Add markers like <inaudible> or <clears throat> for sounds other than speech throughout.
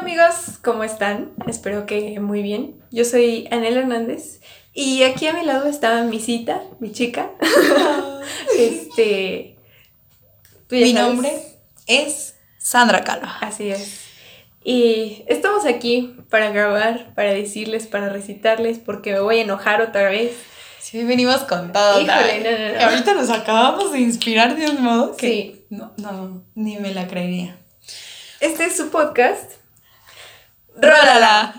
amigos, ¿cómo están? Espero que muy bien. Yo soy Anel Hernández y aquí a mi lado está mi cita, mi chica. <laughs> este. Mi sabes. nombre es Sandra Calva. Así es. Y estamos aquí para grabar, para decirles, para recitarles, porque me voy a enojar otra vez. Sí, venimos con todo. Híjole, ¿no? no, no, no. Y Ahorita nos acabamos de inspirar de un modo que Sí. no, no, ni me la creería. Este es su podcast. ¡Rólala!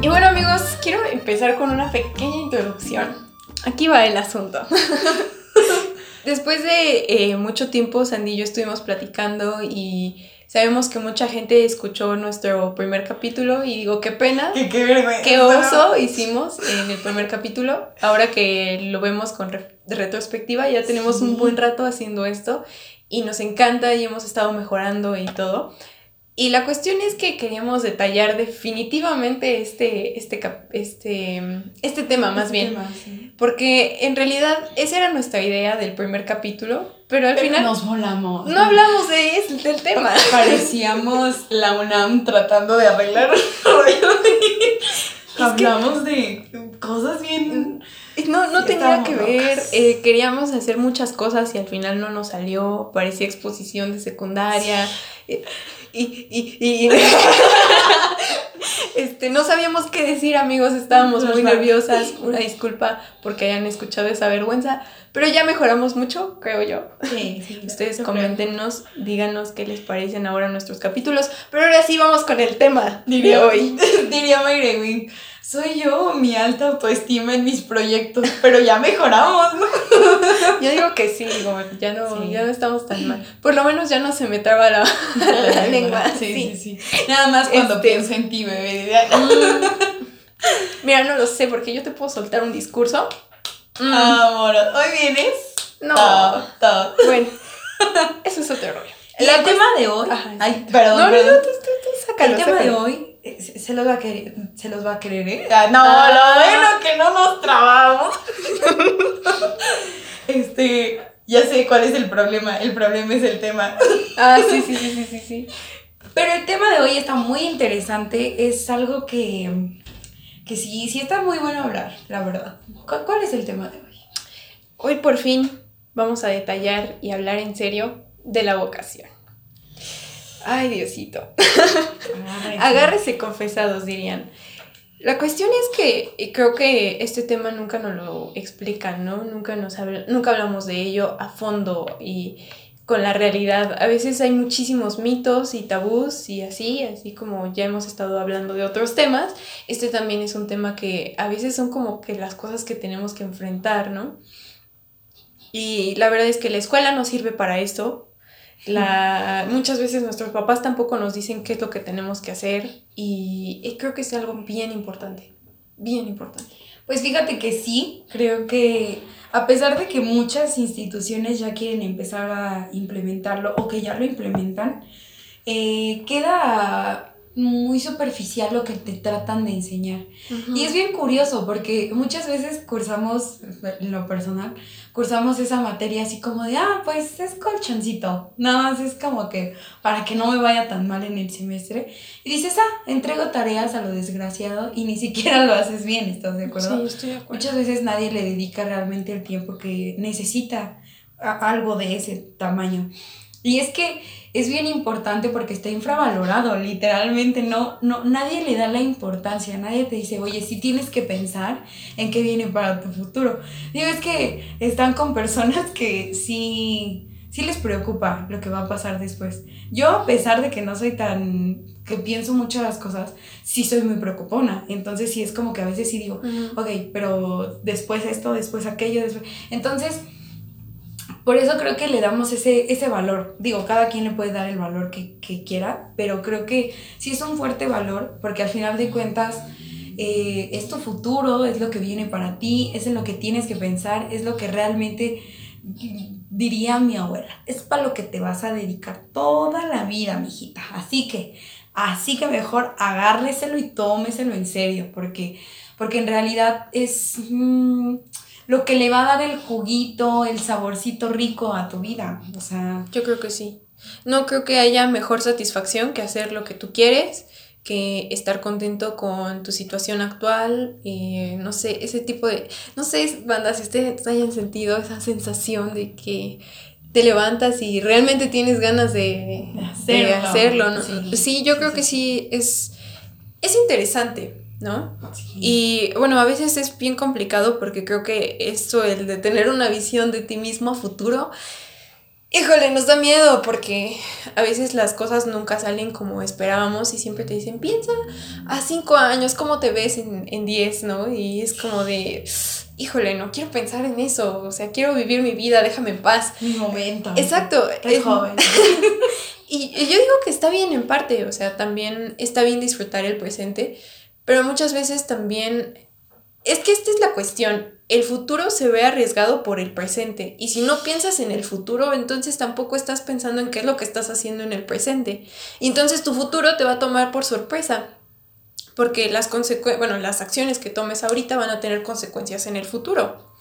Y bueno amigos, quiero empezar con una pequeña introducción. Aquí va el asunto. <laughs> Después de eh, mucho tiempo, Sandy y yo estuvimos platicando y sabemos que mucha gente escuchó nuestro primer capítulo y digo, qué pena, <laughs> ¡Qué, qué vergüenza! qué oso hicimos en el primer capítulo. Ahora que lo vemos con re- retrospectiva, ya tenemos un Sí. buen rato haciendo esto y nos encanta y hemos estado mejorando y todo. Y la cuestión es que queríamos detallar definitivamente este, este, este, este tema más bien. Tema, sí. Porque en realidad esa era nuestra idea del primer capítulo, pero al Pero final nos volamos. no hablamos de es- del tema. <laughs> Parecíamos la UNAM tratando de arreglar <laughs> Hablamos de cosas bien... No, no Sí, tenía que ver, eh, queríamos hacer muchas cosas y al final no nos salió, parecía exposición de secundaria. eh, <laughs> Y, y, y- <laughs> este, no sabíamos qué decir, amigos, estábamos muy nerviosas. Una disculpa porque hayan escuchado esa vergüenza, pero ya mejoramos mucho, creo yo. Sí, sí, <laughs> Ustedes yo creo. coméntenos, díganos qué les parecen ahora nuestros capítulos. Pero ahora sí vamos con el tema de Diría hoy. <laughs> Diría Mayre Wing, soy yo, mi alta autoestima en mis proyectos, pero ya mejoramos, ¿no? Yo digo que sí, digo, ya no, Sí. ya no estamos tan mal. Por lo menos ya no se me traba la, la lengua. Sí, sí, sí. sí. Nada más cuando Este- pienso en ti, bebé. Mira, no lo sé, porque yo te puedo soltar un discurso. Mm, Amor, hoy vienes. no. Todo, todo. Bueno, eso es otro rollo. <laughs> El tema de hoy. Ajá. Ay, perdón, No, no, perdón. no, tú, tú, tú, sácalo, el tema de hoy eh, se se los va a querer, se los va a querer, ¿eh? Ah, no, Ah. lo bueno que no nos trabamos. <laughs> este, ya sé cuál es el problema. El problema es el tema. Ah, sí, sí, sí, sí, sí, sí. <laughs> Pero el tema de hoy está muy interesante. Es algo que, que sí, sí está muy bueno hablar, la verdad. ¿Cuál, cuál es el tema de hoy? Hoy por fin vamos a detallar y hablar en serio de la vocación. Ay, Diosito. Agárrese confesados, dirían. La cuestión es que creo que este tema nunca nos lo explican, ¿no? Nunca, nos habla- nunca hablamos de ello a fondo y con la realidad. A veces hay muchísimos mitos y tabús y así, así como ya hemos estado hablando de otros temas. Este también es un tema que a veces son como que las cosas que tenemos que enfrentar, ¿no? Y la verdad es que la escuela no sirve para esto. La, <laughs> muchas veces nuestros papás tampoco nos dicen qué es lo que tenemos que hacer y, y creo que es algo bien importante, bien importante. Pues fíjate que sí, creo que a pesar de que muchas instituciones ya quieren empezar a implementarlo o que ya lo implementan, eh, queda muy superficial lo que te tratan de enseñar. Y es bien curioso porque muchas veces cursamos, en lo personal, cursamos esa materia así como de, ah, pues es colchoncito. Nada más es como que para que no me vaya tan mal en el semestre. Y dices, ah, entrego tareas a lo desgraciado y ni siquiera lo haces bien, ¿estás de acuerdo? Sí, estoy de acuerdo. Muchas veces nadie le dedica realmente el tiempo que necesita a algo de ese tamaño. Y es que es bien importante porque está infravalorado, literalmente. No, no, nadie le da la importancia, nadie te dice, oye, sí tienes que pensar en qué viene para tu futuro. Digo, es que están con personas que sí, sí les preocupa lo que va a pasar después. Yo, a pesar de que no soy tan, que pienso mucho las cosas, sí soy muy preocupona. Entonces sí es como que a veces sí digo, Ujú. ok, pero después esto, después aquello, después... Entonces, por eso creo que le damos ese, ese valor. Digo, cada quien le puede dar el valor que, que quiera, pero creo que sí es un fuerte valor, porque al final de cuentas eh, es tu futuro, es lo que viene para ti, es en lo que tienes que pensar, es lo que realmente diría mi abuela, es para lo que te vas a dedicar toda la vida, mijita. Así que Así que mejor agárreselo y tómeselo en serio, porque, porque en realidad es mm, lo que le va a dar el juguito, el saborcito rico a tu vida. O sea. Yo creo que sí. No creo que haya mejor satisfacción que hacer lo que tú quieres, que estar contento con tu situación actual, eh, no sé, ese tipo de, no sé, bandas, si ustedes hayan sentido esa sensación de que te levantas y realmente tienes ganas de, hacerlo. ¿no? Sí. yo creo que sí, es, es interesante, ¿no? Y bueno, a veces es bien complicado porque creo que esto, el de tener una visión de ti mismo a futuro, híjole, nos da miedo porque a veces las cosas nunca salen como esperábamos y siempre te dicen, piensa a cinco años, ¿cómo te ves en, diez, no? Y es como de, híjole, no quiero pensar en eso, o sea, quiero vivir mi vida, déjame en paz. Mi momento. Exacto. Es joven. <laughs> y yo digo que está bien en parte, o sea, también está bien disfrutar el presente, pero muchas veces también, es que esta es la cuestión, el futuro se ve arriesgado por el presente. Y si no piensas en el futuro, entonces tampoco estás pensando en qué es lo que estás haciendo en el presente. Y entonces tu futuro te va a tomar por sorpresa. Porque las, bueno, las acciones que tomes ahorita van a tener consecuencias en el futuro.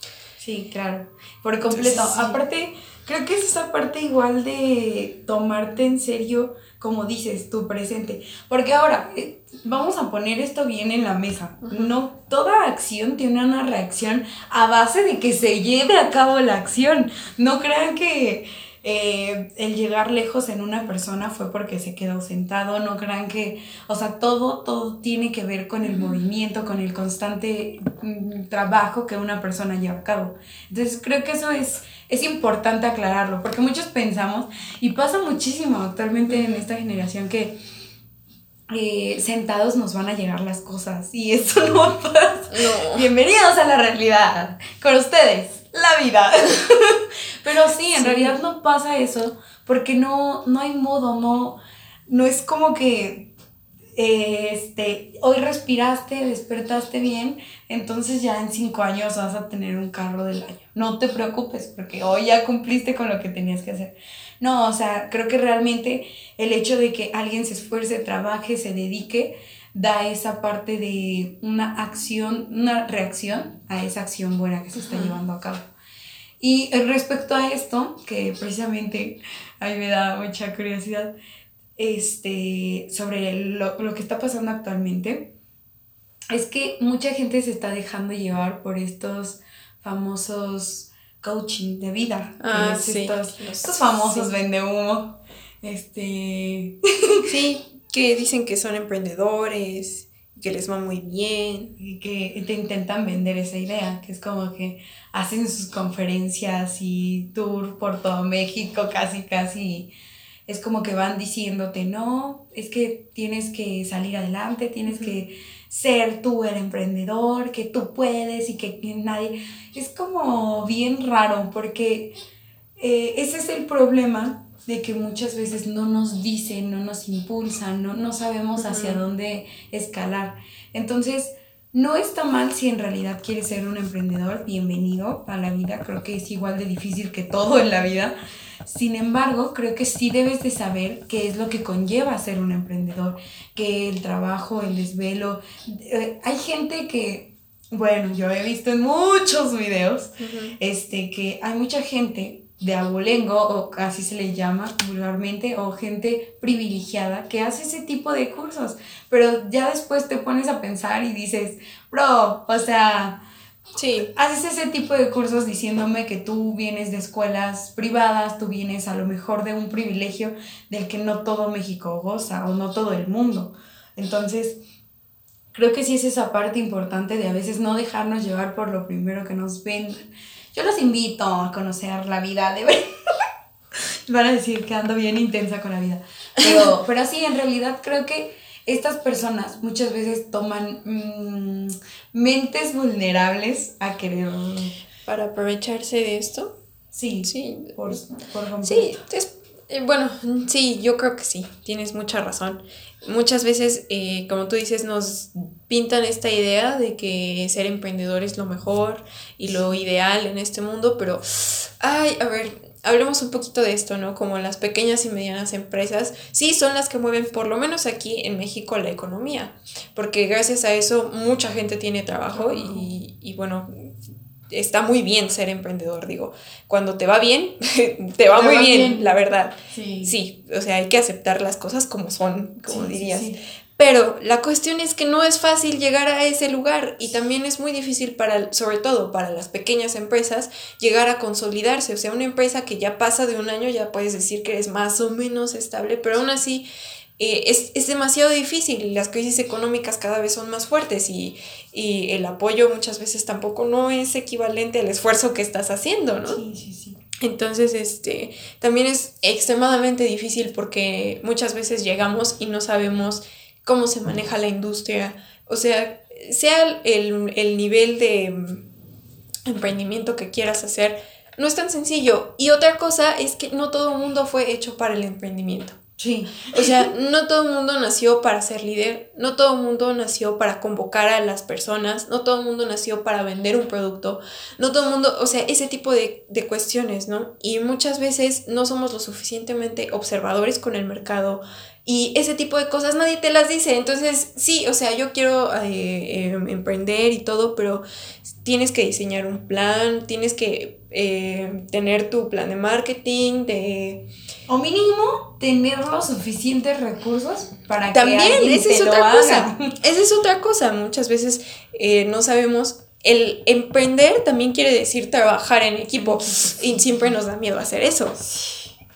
Sí, claro. Por completo. Aparte, creo que es esa parte igual de tomarte en serio, como dices, tu presente. Porque ahora, eh, vamos a poner esto bien en la mesa. No toda acción tiene una reacción a base de que se lleve a cabo la acción. No crean que eh, el llegar lejos en una persona fue porque se quedó sentado, no crean que, o sea, todo, todo tiene que ver con el movimiento, con el constante mm, trabajo que una persona lleva a cabo. Entonces creo que eso es, es importante aclararlo, porque muchos pensamos, y pasa muchísimo actualmente en esta generación que... Eh, sentados nos van a llegar las cosas y eso <laughs> no pasa. Bienvenidos a la realidad con ustedes la vida. <laughs> Pero sí, en realidad no pasa eso porque no, no hay modo, no, no es como que este, hoy respiraste, despertaste bien, entonces ya en cinco años vas a tener un carro del año. No te preocupes porque hoy ya cumpliste con lo que tenías que hacer. No, o sea, creo que realmente el hecho de que alguien se esfuerce, trabaje, se dedique, da esa parte de una acción, una reacción a esa acción buena que se está llevando a cabo. Y respecto a esto, que precisamente a mí me da mucha curiosidad, este, sobre lo, lo que está pasando actualmente, es que mucha gente se está dejando llevar por estos famosos coaching de vida. Ah, sí. Estos, estos famosos vende humo. Este. Sí, <laughs> que dicen que son emprendedores, que les va muy bien. Y que te intentan vender esa idea, que es como que hacen sus conferencias y tour por todo México, casi, casi. Es como que van diciéndote, no, es que tienes que salir adelante, tienes que ser tú el emprendedor, que tú puedes y que nadie... Es como bien raro porque eh, ese es el problema de que muchas veces no nos dicen, no nos impulsan, no, no sabemos hacia dónde escalar. Entonces, no está mal si en realidad quieres ser un emprendedor, bienvenido a la vida, creo que es igual de difícil que todo en la vida. Sin embargo, creo que sí debes de saber qué es lo que conlleva ser un emprendedor, que el trabajo, el desvelo. Eh, hay gente que, bueno, yo he visto en muchos videos, este, que hay mucha gente de abolengo, o así se le llama vulgarmente, o gente privilegiada que hace ese tipo de cursos. Pero ya después te pones a pensar y dices, bro, o sea, sí. haces ese tipo de cursos diciéndome que tú vienes de escuelas privadas, tú vienes a lo mejor de un privilegio del que no todo México goza o no todo el mundo. Entonces, creo que sí es esa parte importante de a veces no dejarnos llevar por lo primero que nos ven yo los invito a conocer la vida de verdad. <laughs> Van a decir que ando bien intensa con la vida. Pero, <laughs> pero sí, en realidad creo que estas personas muchas veces toman mm, mentes vulnerables a querer... Para aprovecharse de esto. Sí, sí. Por, por sí, es, eh, bueno, sí, yo creo que sí, tienes mucha razón. Muchas veces, eh, como tú dices, nos pintan esta idea de que ser emprendedor es lo mejor y lo ideal en este mundo, pero, ay, a ver, hablemos un poquito de esto, ¿no? Como las pequeñas y medianas empresas, sí son las que mueven, por lo menos aquí en México, la economía, porque gracias a eso mucha gente tiene trabajo y, y bueno, está muy bien ser emprendedor, digo. Cuando te va bien, <laughs> te va muy bien, la verdad. Sí. sí. o sea, hay que aceptar las cosas como son, como dirías. Pero la cuestión es que no es fácil llegar a ese lugar y también es muy difícil para, sobre todo para las pequeñas empresas, llegar a consolidarse. O sea, una empresa que ya pasa de un año ya puedes decir que es más o menos estable, pero aún así eh, es, es, demasiado difícil y las crisis económicas cada vez son más fuertes y, y, el apoyo muchas veces tampoco no es equivalente al esfuerzo que estás haciendo, ¿no? Sí, sí, sí. Entonces, este, también es extremadamente difícil porque muchas veces llegamos y no sabemos cómo se maneja la industria, o sea, sea el, el nivel de mm, emprendimiento que quieras hacer, no es tan sencillo. Y otra cosa es que no todo el mundo fue hecho para el emprendimiento. Sí. O sea, no todo el mundo nació para ser líder, no todo el mundo nació para convocar a las personas, no todo el mundo nació para vender un producto, no todo el mundo, o sea, ese tipo de, de cuestiones, ¿no? Y muchas veces no somos lo suficientemente observadores con el mercado, y ese tipo de cosas nadie te las dice. Entonces, sí, o sea, yo quiero eh, em, emprender y todo, pero tienes que diseñar un plan, tienes que eh, tener tu plan de marketing, de... O mínimo, tener los suficientes recursos para También, que También, esa es otra cosa. Esa es otra cosa. Muchas veces eh, no sabemos el emprender también quiere decir trabajar en equipo y siempre nos da miedo hacer eso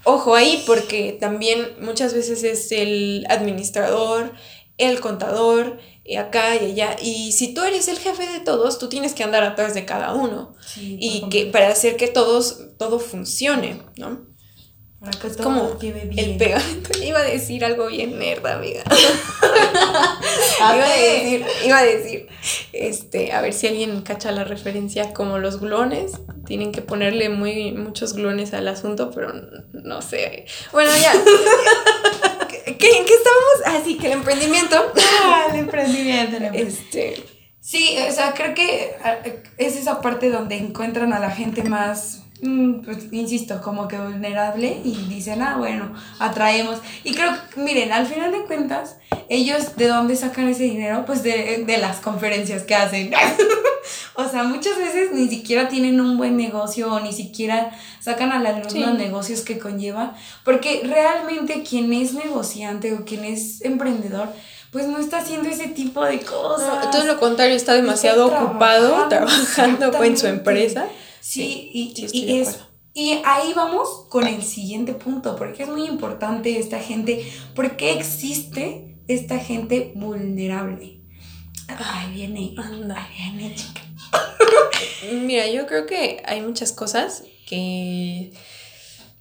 ojo ahí porque también muchas veces es el administrador, el contador, y acá y allá. Y si tú eres el jefe de todos, tú tienes que andar atrás de cada uno. y que para hacer que todos, todo funcione, ¿no? Para que todo como el pegamento. <laughs> Iba a decir algo bien nerd, amiga. <laughs> <laughs> iba, a decir, iba a decir, este, a ver si alguien cacha la referencia, como los gluones, tienen que ponerle muy, muchos gluones al asunto, pero no sé. Bueno, ya. ¿En qué estábamos? Ah, sí, que el emprendimiento. Ah, el emprendimiento, el emprendimiento. Este. Sí, o sea, creo que ah, es esa parte donde encuentran a la gente más pues, insisto, como que vulnerable y dicen, ah, bueno, atraemos. Y creo que, miren, al final de cuentas, ellos de dónde sacan ese dinero? Pues de, de las conferencias que hacen. <laughs> o sea, muchas veces ni siquiera tienen un buen negocio o ni siquiera sacan a la luz los negocios que conlleva. Porque realmente quien es negociante o quien es emprendedor, pues no está haciendo ese tipo de cosas. todo lo contrario, está demasiado ocupado trabajando en su empresa Sí, y, es, y ahí vamos con el siguiente punto, porque es muy importante esta gente, ¿por qué existe esta gente vulnerable? Ahí viene, ahí viene, chica. Mira, yo creo que hay muchas cosas que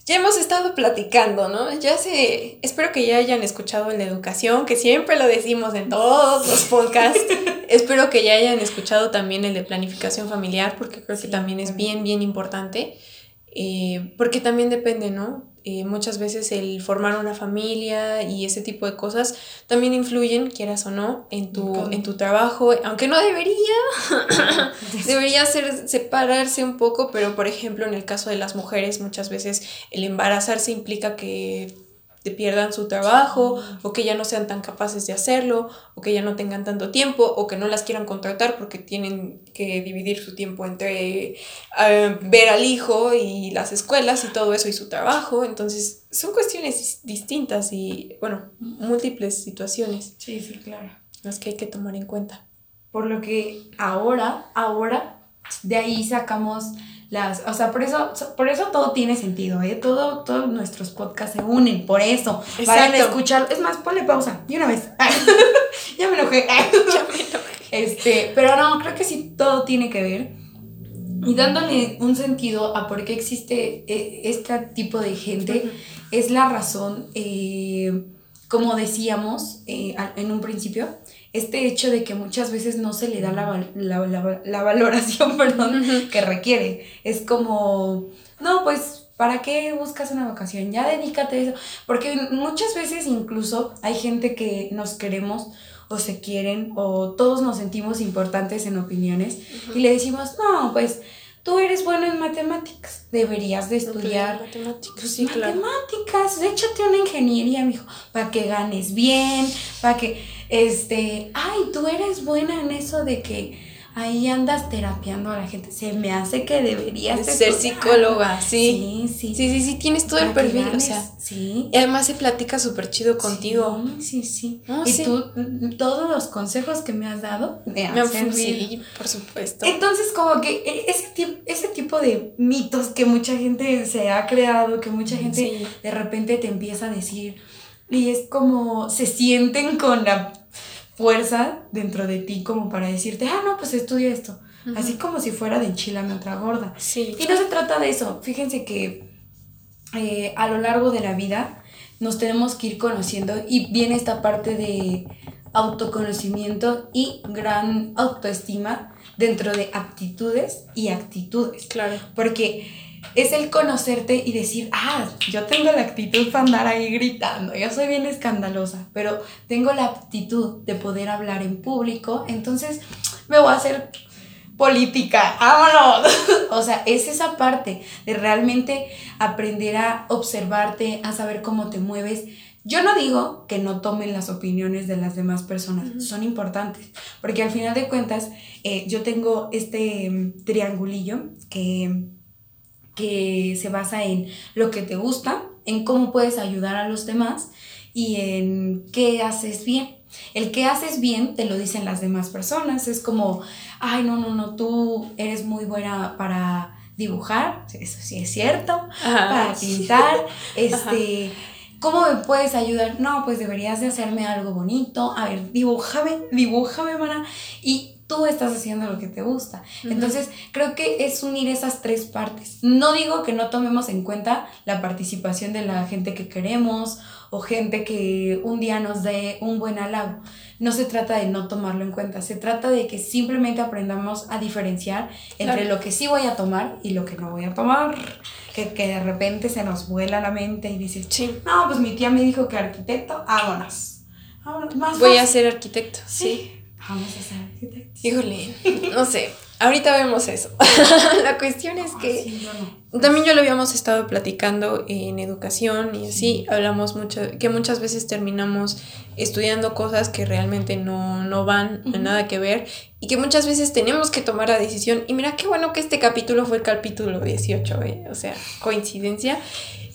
ya hemos estado platicando, ¿no? Ya sé, espero que ya hayan escuchado el de educación, que siempre lo decimos en todos los podcasts. <laughs> espero que ya hayan escuchado también el de planificación familiar, porque creo que también es bien, bien importante. Eh, porque también depende, ¿no? Eh, muchas veces el formar una familia y ese tipo de cosas también influyen, quieras o no, en tu, en tu trabajo, aunque no debería, <coughs> debería ser separarse un poco, pero por ejemplo en el caso de las mujeres muchas veces el embarazarse implica que pierdan su trabajo o que ya no sean tan capaces de hacerlo o que ya no tengan tanto tiempo o que no las quieran contratar porque tienen que dividir su tiempo entre eh, ver al hijo y las escuelas y todo eso y su trabajo. Entonces son cuestiones distintas y bueno, múltiples situaciones. Sí, sí, claro. Las que hay que tomar en cuenta. Por lo que ahora, ahora, de ahí sacamos las, o sea, por eso, por eso todo tiene sentido, ¿eh? Todo, todos nuestros podcasts se unen, por eso. Vayan a escuchar. Es más, ponle pausa, y una vez. <laughs> <laughs> ya me enojé. ya me enojé. Este, pero no, creo que sí todo tiene que ver. Y dándole un sentido a por qué existe eh, este tipo de gente, es la razón, eh, como decíamos eh, en un principio, este hecho de que muchas veces no se le da la, la, valoración <laughs> perdón, que requiere. Es como, no, pues, ¿para qué buscas una vacación? Ya dedícate a eso. Porque muchas veces incluso hay gente que nos queremos o se quieren o todos nos sentimos importantes en opiniones y le decimos, no, pues tú eres bueno en matemáticas, deberías de estudiar matemáticas, pues, sí, claro. matemáticas, échate una ingeniería, mijo, para que ganes bien, para que, este, ay, tú eres buena en eso de que ahí andas terapiando a la gente. Se me hace que deberías de ser psicóloga, sí. Sí, sí. Sí, sí, sí, tienes todo el perfil, o sea, sí. y además se platica súper chido contigo. Sí, sí, sí. Y sí. tú, mm, todos los consejos que me has dado me han servido. sí, por supuesto. Entonces, como que e- ese, ese tipo de mitos que mucha gente se ha creado, que mucha gente Sí. de repente te empieza a decir, y es como se sienten con la fuerza dentro de ti como para decirte, ah, no, pues estudia esto. Así como si fuera de enchilame otra gorda. Sí. Y no se trata de eso. Fíjense que eh, a lo largo de la vida nos tenemos que ir conociendo y viene esta parte de autoconocimiento y gran autoestima dentro de aptitudes y actitudes. Claro. Porque es el conocerte y decir, ah, yo tengo la actitud para andar ahí gritando, yo soy bien escandalosa, pero tengo la aptitud de poder hablar en público, entonces me voy a hacer política, vámonos. <laughs> o sea, es esa parte de realmente aprender a observarte, a saber cómo te mueves. Yo no digo que no tomen las opiniones de las demás personas, son importantes, porque al final de cuentas eh, yo tengo este mm, triangulillo que, que se basa en lo que te gusta, en cómo puedes ayudar a los demás y en qué haces bien. El que haces bien te lo dicen las demás personas, es como, ay, no, no, no, tú eres muy buena para dibujar, eso sí es cierto, Ajá. para pintar, <laughs> este, ¿cómo me puedes ayudar? No, pues deberías de hacerme algo bonito, a ver, dibújame, dibújame, mana, y tú estás haciendo lo que te gusta. Entonces, creo que es unir esas tres partes. No digo que no tomemos en cuenta la participación de la gente que queremos o gente que un día nos dé un buen halago. No se trata de no tomarlo en cuenta, se trata de que simplemente aprendamos a diferenciar entre Claro. lo que sí voy a tomar y lo que no voy a tomar. Que, que de repente se nos vuela la mente y dices, Sí. no, pues mi tía me dijo que arquitecto, vámonos. Vámonos, más Voy a ser arquitecto, sí. Vamos a arquitectos. Híjole, no sé. Ahorita vemos eso. <laughs> La cuestión es Ah, que sí, yo no. también yo lo habíamos estado platicando en educación y así hablamos mucho que muchas veces terminamos estudiando cosas que realmente no, no van a nada que ver y que muchas veces tenemos que tomar la decisión y mira qué bueno que este capítulo fue el capítulo 18, ¿eh? o sea, coincidencia.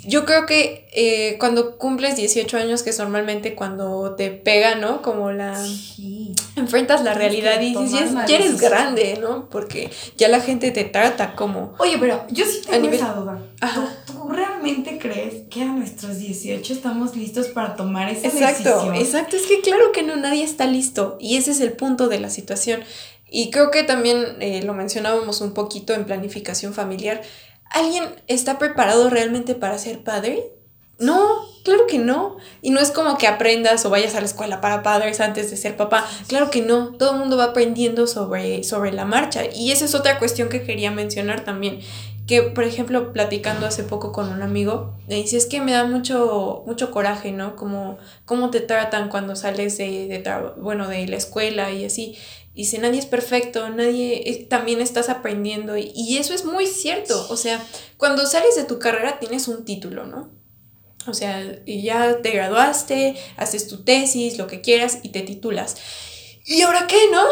Yo creo que eh, cuando cumples 18 años, que es normalmente cuando te pega, ¿no? Como la Sí. enfrentas la realidad y dices, ya, eres grande, ¿no? Porque ya la gente te trata como... Oye, pero yo sí tengo nivel- esa duda. ¿Tú, tú realmente crees que a nuestros 18 estamos listos para tomar esa Exacto, decisión? exacto. Es que claro que no, nadie está listo. Y ese es el punto de la situación. Y creo que también eh, lo mencionábamos un poquito en planificación familiar. ¿Alguien está preparado realmente para ser padre? No, claro que no. Y no es como que aprendas o vayas a la escuela para padres antes de ser papá. Claro que no. Todo el mundo va aprendiendo sobre, sobre la marcha. Y esa es otra cuestión que quería mencionar también. Que, por ejemplo, platicando hace poco con un amigo, me dice, es que me da mucho, mucho coraje, ¿no? Como cómo te tratan cuando sales de, de bueno, de la escuela y así. Dice, nadie es perfecto, nadie, eh, también estás aprendiendo. Y, y eso es muy cierto. O sea, cuando sales de tu carrera tienes un título, ¿no? O sea, y ya te graduaste, haces tu tesis, lo que quieras y te titulas. ¿Y ahora qué, no?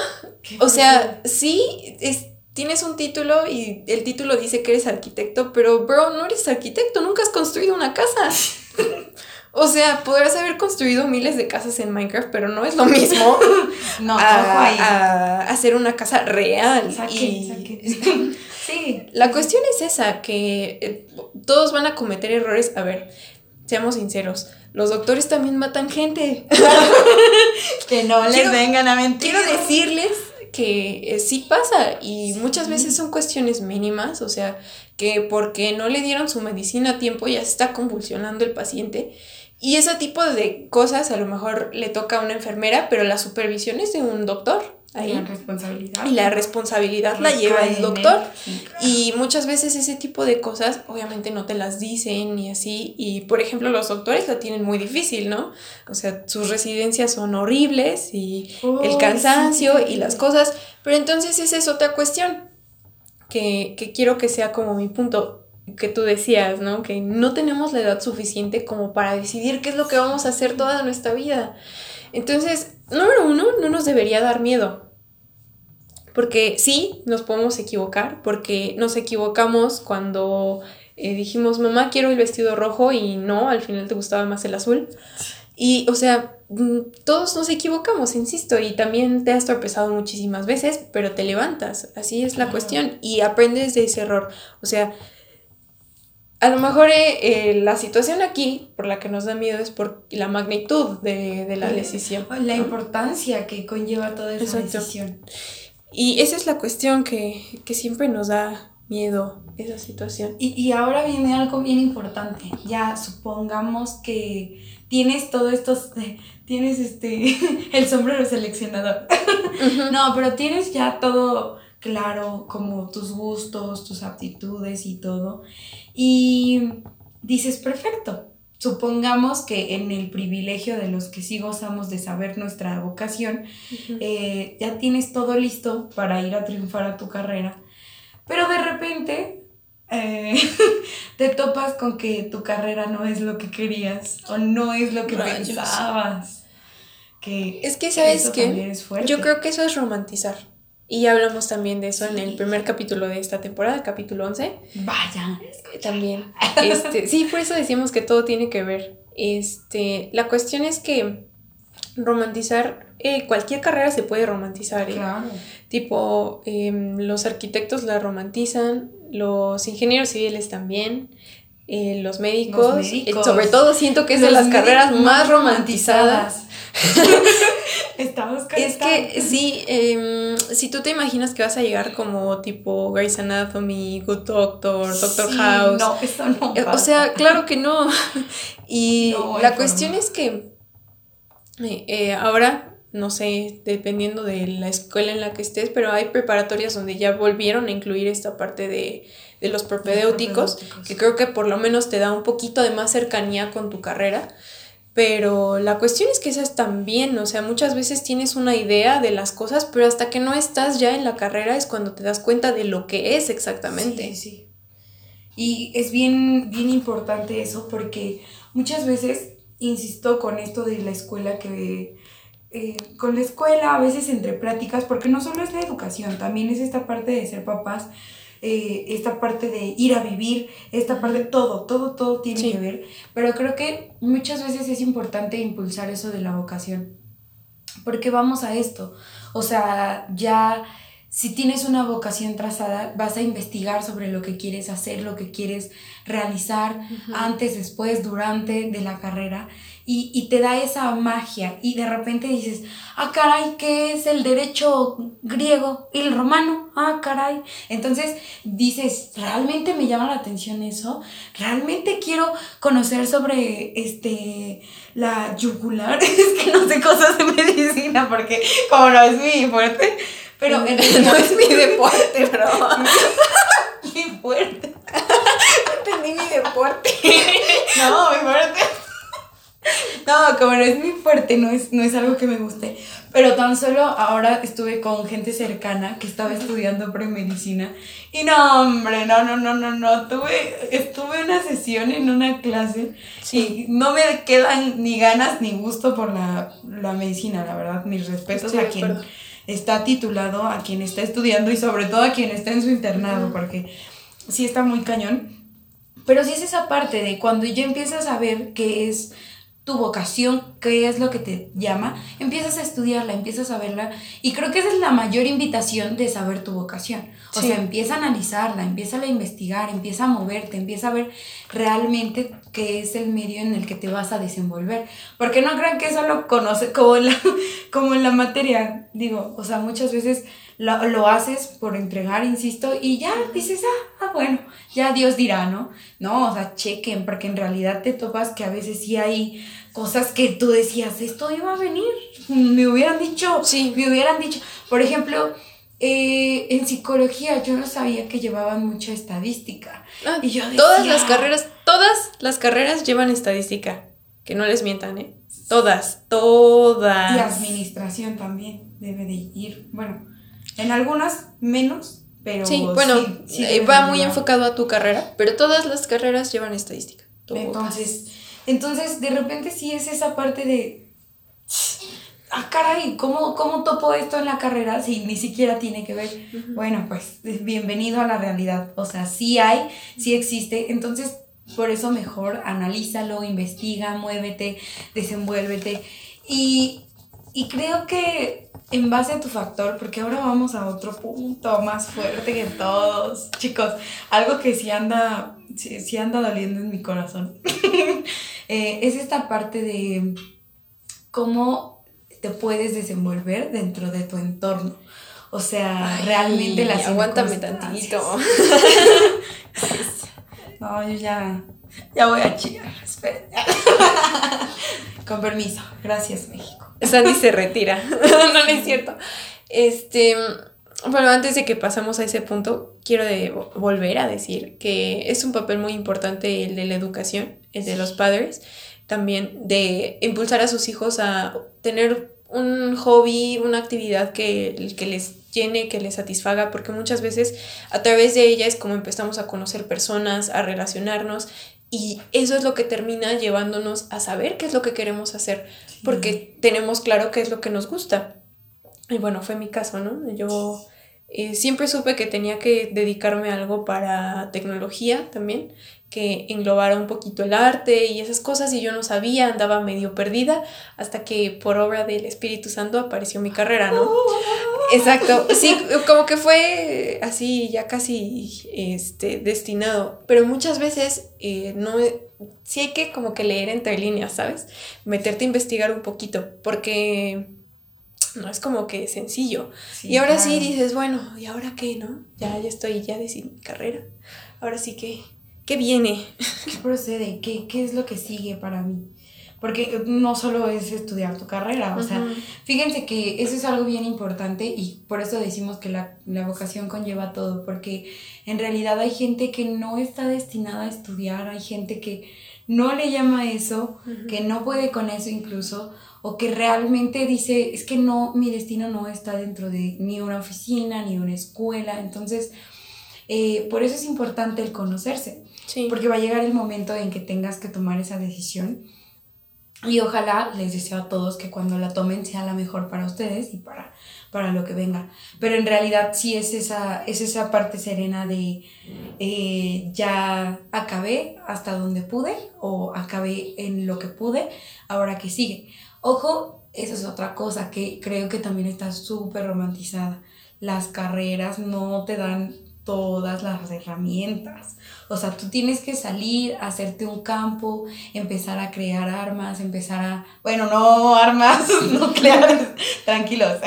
Qué O sea, sí, es, tienes un título y el título dice que eres arquitecto, pero bro, no eres arquitecto, nunca has construido una casa. <laughs> o sea, podrás haber construido miles de casas en Minecraft, pero no es lo mismo <laughs> No, a, hacer una casa real. Y saquen. <laughs> sí. la cuestión es esa, que eh, todos van a cometer errores. A ver, seamos sinceros, los doctores también matan gente. Que no les Quiero- vengan a mentir. Quiero decirles que eh, sí pasa y muchas veces son cuestiones mínimas, o sea, que porque no le dieron su medicina a tiempo ya se está convulsionando el paciente. Y ese tipo de cosas a lo mejor le toca a una enfermera, pero la supervisión es de un doctor. Ahí. La responsabilidad. Y la responsabilidad la lleva el doctor. él. Sí, claro. Y muchas veces ese tipo de cosas obviamente no te las dicen y así. Y por ejemplo los doctores la tienen muy difícil, ¿no? O sea, sus residencias son horribles y el cansancio sí. y las cosas. Pero entonces esa es otra cuestión. que, que quiero que sea como mi punto que tú decías, ¿no? Que no tenemos la edad suficiente como para decidir qué es lo que vamos a hacer toda nuestra vida. Entonces, número uno, no nos debería dar miedo. Porque sí, nos podemos equivocar, porque nos equivocamos cuando eh, dijimos, mamá, quiero el vestido rojo y no, al final te gustaba más el azul. Y, o sea, mm, todos nos equivocamos, insisto, y también te has tropezado muchísimas veces, pero te levantas, así es la cuestión, y aprendes de ese error. O sea, a lo mejor eh, eh, la situación aquí por la que nos da miedo es por la magnitud de, la decisión. La importancia que conlleva toda esa decisión. Y esa es la cuestión que, siempre nos da miedo, esa situación. Y, y ahora viene algo bien importante. Ya supongamos que tienes todo esto, tienes este, <laughs> el sombrero seleccionador. <laughs> no, pero tienes ya todo claro, como tus gustos, tus aptitudes y todo. Y dices, perfecto. Supongamos que en el privilegio de los que sí gozamos de saber nuestra vocación, eh, ya tienes todo listo para ir a triunfar a tu carrera, pero de repente eh, <laughs> te topas con que tu carrera no es lo que querías o no es lo que pensabas. Que es que, ¿sabes que Yo creo que eso es romantizar. Y hablamos también de eso en el primer capítulo de esta temporada, capítulo 11. Vaya. También. Este, sí, por eso decimos que todo tiene que ver. Este, la cuestión es que romantizar, eh, cualquier carrera se puede romantizar. ¿eh? Claro. Tipo, em, los arquitectos la romantizan, los ingenieros civiles también. Eh, los médicos, sobre todo siento que es de las carreras más romantizadas. <laughs> Estamos Es que sí, em, si tú te imaginas que vas a llegar como tipo Grey's Anatomy, Good Doctor, Doctor House. No, eso no. Eh, o sea, claro que no. <laughs> Y la cuestión es que eh, eh, ahora, no sé, dependiendo de la escuela en la que estés, pero hay preparatorias donde ya volvieron a incluir esta parte de, de los propedéuticos, que creo que por lo menos te da un poquito de más cercanía con tu carrera. Pero la cuestión es que esas también, o sea, muchas veces tienes una idea de las cosas, pero hasta que no estás ya en la carrera es cuando te das cuenta de lo que es exactamente. Sí, sí. Y es bien, bien importante eso porque muchas veces, insisto con esto de la escuela que... Eh, con la escuela, a veces entre pláticas, porque no solo es la educación, también es esta parte de ser papás, eh, esta parte de ir a vivir, esta parte, todo, todo, todo tiene que ver. Pero creo que muchas veces es importante impulsar eso de la vocación. Porque vamos a esto. O sea, ya si tienes una vocación trazada, vas a investigar sobre lo que quieres hacer, lo que quieres realizar antes, después, durante de la carrera y, te da esa magia y de repente dices, ah, caray, ¿qué es el derecho griego y el romano? Ah, caray. Entonces dices, ¿realmente me llama la atención eso? ¿Realmente quiero conocer sobre este la yugular? <laughs> es que no sé cosas de medicina porque como no es mi fuerte, pero en <laughs> no es mi deporte, <laughs> bro. mi fuerte. Entendí mi deporte. no, mi fuerte. <laughs> No, como no es muy fuerte, no es, no es algo que me guste. Pero tan solo ahora estuve con gente cercana que estaba estudiando premedicina. Y no, hombre, no, no, no, no, no. Tuve, estuve una sesión en una clase y no me quedan ni ganas ni gusto por la, medicina, la verdad. Mis respetos a quien está titulado, a quien está estudiando y sobre todo a quien está en su internado, porque sí está muy cañón. Pero sí es esa parte de cuando ya empiezas a ver que es tu vocación, qué es lo que te llama, empiezas a estudiarla, empiezas a verla y creo que esa es la mayor invitación de saber tu vocación. O sea, empieza a analizarla, empieza a investigar, empieza a moverte, empieza a ver realmente qué es el medio en el que te vas a desenvolver. Porque no crean que solo conoce como la, <laughs> como la materia, digo, o sea, muchas veces lo, lo, haces por entregar, insisto, y ya dices, ah, ah, bueno, ya Dios dirá, ¿no? No, o sea, chequen, porque en realidad te topas que a veces sí hay cosas que tú decías, esto iba a venir, <laughs> me hubieran dicho, sí. me hubieran dicho, por ejemplo, eh, en psicología yo no sabía que llevaban mucha estadística. Ah, y yo todas las carreras, todas las carreras llevan estadística, que no les mientan, ¿eh? Todas, todas. Y administración también debe de ir, bueno, en algunas menos, Pero sí, bueno, eh, va muy enfocado a tu carrera, pero todas las carreras llevan estadística. Entonces, entonces, de repente sí es esa parte de, ah, caray, ¿cómo, ¿cómo topo esto en la carrera si ni siquiera tiene que ver? Bueno, pues bienvenido a la realidad. O sea, sí hay, sí existe. Entonces, por eso mejor analízalo, investiga, muévete, desenvuélvete. Y, y creo que en base a tu factor, porque ahora vamos a otro punto más fuerte que todos, chicos, algo que sí anda, sí, anda doliendo en mi corazón, <laughs> eh, es esta parte de cómo te puedes desenvolver dentro de tu entorno. O sea, realmente las Aguántame tantito. <laughs> no, yo ya, ya voy a chillar. Espera. <laughs> Con permiso. Gracias, México. <laughs> Sandy se retira. <laughs> no, no es cierto. Este, bueno, antes de que pasemos a ese punto, quiero de volver a decir que es un papel muy importante el de la educación, el de los padres, también de impulsar a sus hijos a tener un hobby, una actividad que, que les llene, que les satisfaga, porque muchas veces a través de ella es como empezamos a conocer personas, a relacionarnos y eso es lo que termina llevándonos a saber qué es lo que queremos hacer, porque tenemos claro qué es lo que nos gusta. Y bueno, fue mi caso, ¿no? Yo eh, siempre supe que tenía que dedicarme a algo para tecnología también, que englobara un poquito el arte y esas cosas, y yo no sabía, andaba medio perdida, hasta que por obra del Espíritu Santo apareció mi carrera, ¿no? <laughs> Exacto, sí, como que fue así ya casi este, destinado, pero muchas veces eh, no, sí hay que como que leer entre líneas, ¿sabes? Meterte a investigar un poquito, porque no es como que sencillo. y ahora sí dices, bueno, ¿y ahora qué, no? Ya, ya estoy, ya decidí mi carrera, ahora sí que, ¿qué viene? <laughs> ¿Qué procede? ¿Qué, ¿Qué es lo que sigue para mí? porque no solo es estudiar tu carrera, o sea, fíjense que eso es algo bien importante y por eso decimos que la, vocación conlleva todo, porque en realidad hay gente que no está destinada a estudiar, hay gente que no le llama eso, que no puede con eso incluso, o que realmente dice, es que no, mi destino no está dentro de ni una oficina, ni una escuela, entonces, eh, por eso es importante el conocerse, porque va a llegar el momento en que tengas que tomar esa decisión y ojalá les deseo a todos que cuando la tomen sea la mejor para ustedes y para, para lo que venga. Pero en realidad sí es esa, es esa parte serena de eh, ya acabé hasta donde pude o acabé en lo que pude, ahora que sigue. Ojo, eso es otra cosa que creo que también está súper romantizada. Las carreras no te dan todas las herramientas. O sea, tú tienes que salir, hacerte un campo, empezar a crear armas, empezar a... Bueno, no armas <laughs> nucleares, tranquilos.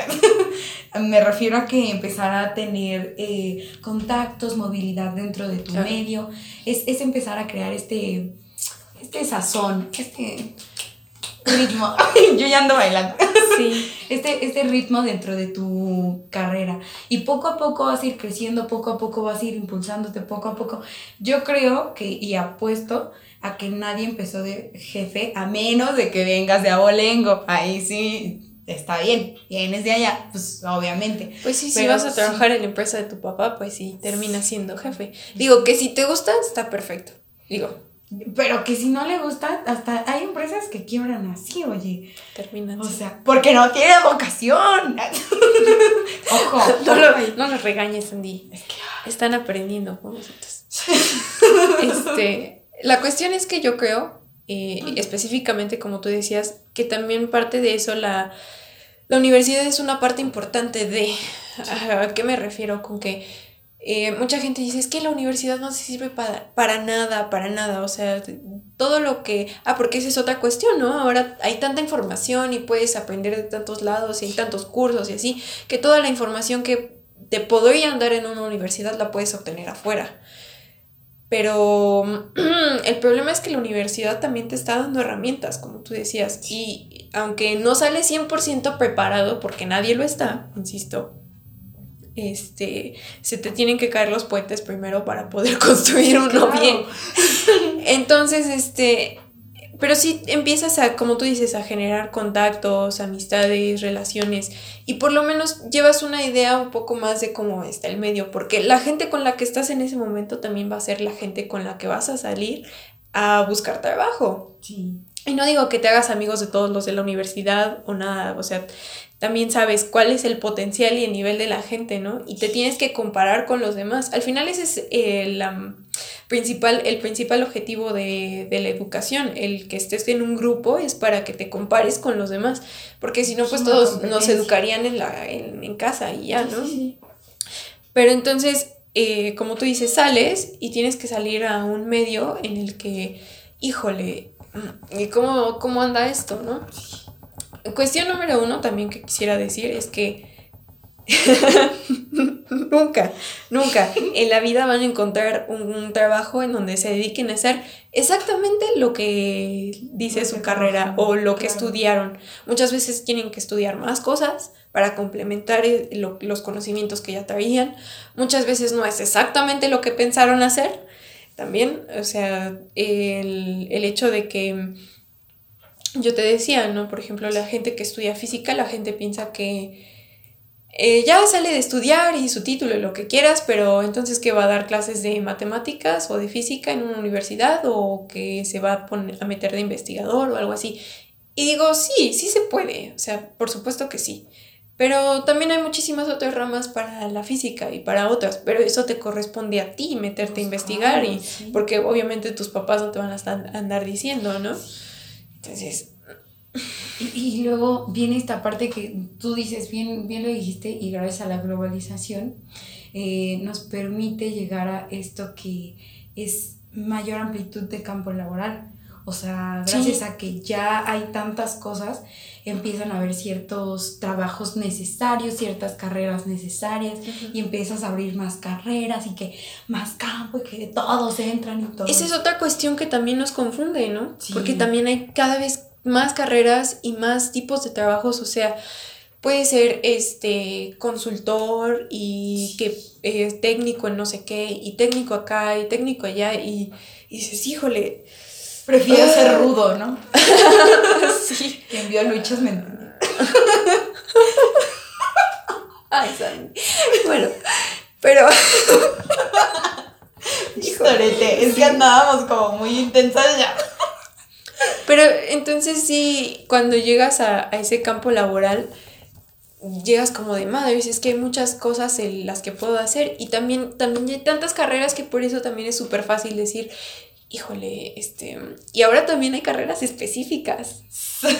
<laughs> Me refiero a que empezar a tener eh, contactos, movilidad dentro de tu medio. Es, es empezar a crear este, este sazón, este ritmo. <laughs> Yo ya ando bailando. Sí. <laughs> Este, este ritmo dentro de tu carrera. Y poco a poco vas a ir creciendo, poco a poco vas a ir impulsándote, poco a poco. Yo creo que, y apuesto a que nadie empezó de jefe, a menos de que vengas de abolengo. Ahí sí, está bien, vienes de allá, pues obviamente. Pues sí, si vas a trabajar en la empresa de tu papá, pues sí, terminas siendo jefe. Digo que si te gusta, está perfecto. Digo, pero que si no le gusta, hasta hay empresas que quiebran así, oye. Terminan. O sea, porque no tiene vocación. <laughs> Ojo. No, lo, no los regañes, Andy. Es que están aprendiendo con nosotros. <laughs> este, la cuestión es que yo creo, eh, específicamente como tú decías, que también parte de eso la, la universidad es una parte importante de... ¿A qué me refiero? Con que eh, mucha gente dice, es que la universidad no se sirve para, para nada, para nada, o sea, todo lo que... Ah, porque esa es otra cuestión, ¿no? Ahora hay tanta información y puedes aprender de tantos lados y hay tantos cursos y así, que toda la información que te podría andar en una universidad la puedes obtener afuera. Pero <clears throat> el problema es que la universidad también te está dando herramientas, como tú decías, y aunque no sales 100% preparado, porque nadie lo está, insisto, este, se te tienen que caer los puentes primero para poder <laughs> construir uno bien. <laughs> Entonces, este, pero sí empiezas a, como tú dices, a generar contactos, amistades, relaciones y por lo menos llevas una idea un poco más de cómo está el medio, porque la gente con la que estás en ese momento también va a ser la gente con la que vas a salir a buscar trabajo. Sí. Y no digo que te hagas amigos de todos los de la universidad o nada, o sea, también sabes cuál es el potencial y el nivel de la gente, ¿no? Y te tienes que comparar con los demás. Al final ese es el, principal, el principal objetivo de, la educación. El que estés en un grupo es para que te compares con los demás, porque si no, pues todos nos educarían en, la, en, casa y ya, ¿no? Pero entonces, eh, como tú dices, sales y tienes que salir a un medio en el que, híjole, ¿y cómo, cómo anda esto, no? Cuestión número uno también que quisiera decir es que <laughs> nunca, nunca en la vida van a encontrar un, trabajo en donde se dediquen a hacer exactamente lo que dice su carrera o lo que estudiaron. Muchas veces tienen que estudiar más cosas para complementar los conocimientos que ya traían. Muchas veces no es exactamente lo que pensaron hacer. También, o sea, el, el hecho de que yo te decía, ¿no? Por ejemplo, la gente que estudia física, la gente piensa que eh, ya sale de estudiar y su título y lo que quieras, pero entonces que va a dar clases de matemáticas o de física en una universidad o que se va a, poner, a meter de investigador o algo así. Y digo, sí, sí se puede, o sea, por supuesto que sí. Pero también hay muchísimas otras ramas para la física y para otras, pero eso te corresponde a ti meterte a pues investigar y porque obviamente tus papás no te van a estar, andar diciendo, ¿no? Entonces... Y, luego viene esta parte que tú dices, bien, bien lo dijiste, y gracias a la globalización eh, nos permite llegar a esto que es mayor amplitud de campo laboral. O sea, gracias a que ya hay tantas cosas, empiezan a haber ciertos trabajos necesarios, ciertas carreras necesarias, y empiezas a abrir más carreras y que más campo y que todos entran y todo. Esa es otra cuestión que también nos confunde, ¿no? Porque también hay cada vez más carreras y más tipos de trabajos, o sea, puede ser este consultor y que es técnico en no sé qué, y técnico acá, y técnico allá, y, y dices, híjole, Prefiero ser ah. rudo, ¿no? <laughs> sí. Que envió luchas mentales. Ay, Bueno, pero. <laughs> Híjole, es que andábamos como muy intensas ya. Pero entonces sí, cuando llegas a, ese campo laboral, llegas como de madre, es que hay muchas cosas en las que puedo hacer y también, también hay tantas carreras que por eso también es súper fácil decir, híjole, este, y ahora también hay carreras específicas,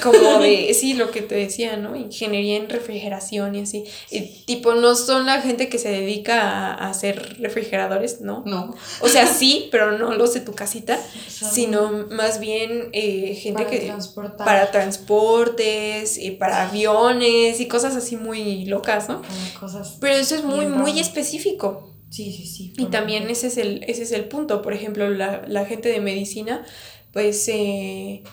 como de, <laughs> sí, lo que te decía, ¿no? Ingeniería en refrigeración y así, y, tipo, no son la gente que se dedica a, hacer refrigeradores, ¿no? No. O sea, sí, pero no los de tu casita, sino más bien eh, gente para que... Para transportes, y para aviones y cosas así muy locas, ¿no? Cosas pero eso es muy, muy específico. Sí, sí, sí. Y también ese es, el, ese es el punto. Por ejemplo, la, gente de medicina, pues se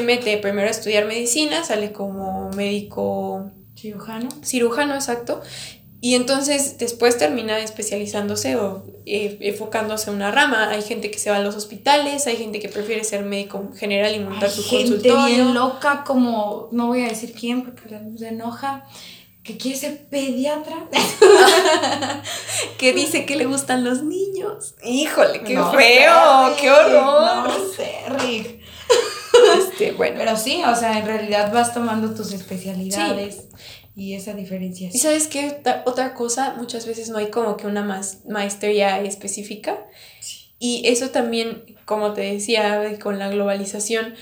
mete primero a estudiar medicina, sale como médico... Cirujano. Cirujano, exacto. Y entonces después termina especializándose o eh, enfocándose en una rama. Hay gente que se va a los hospitales, hay gente que prefiere ser médico general y montar su consultorio. Gente bien loca como, no voy a decir quién porque se enoja, que quiere ser pediatra. <laughs> que dice que le gustan los niños. Híjole, qué feo, qué horror. No sé, Rick. Este, bueno. Pero sí, o sea, en realidad vas tomando tus especialidades y esa diferencia. ¿Y sabes qué? Otra cosa, muchas veces no hay como que una maestría específica. Y eso también, como te decía, con la globalización,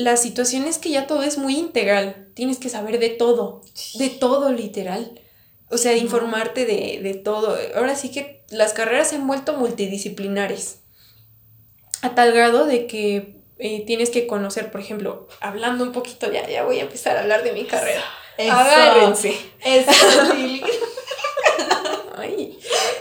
la situación es que ya todo es muy integral. Tienes que saber de todo, de todo literal. O sea, de informarte de, todo. Ahora sí que las carreras se han vuelto multidisciplinares. A tal grado de que eh, tienes que conocer, por ejemplo, hablando un poquito, ya, ya voy a empezar a hablar de mi carrera. Agárrense. Eso, <laughs>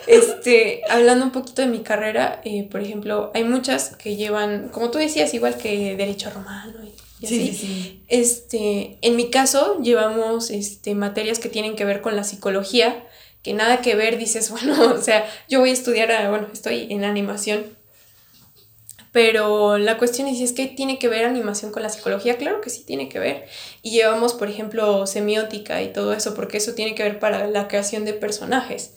este, hablando un poquito de mi carrera, eh, por ejemplo, hay muchas que llevan, como tú decías, igual que derecho romano y, así. Sí, sí, Este, en mi caso, llevamos este, materias que tienen que ver con la psicología, que nada que ver, dices, <laughs> bueno, o sea, yo voy a estudiar, bueno, estoy en animación, Pero la cuestión es si es que tiene que ver animación con la psicología. Claro que sí tiene que ver. Y llevamos, por ejemplo, semiótica y todo eso, porque eso tiene que ver para la creación de personajes.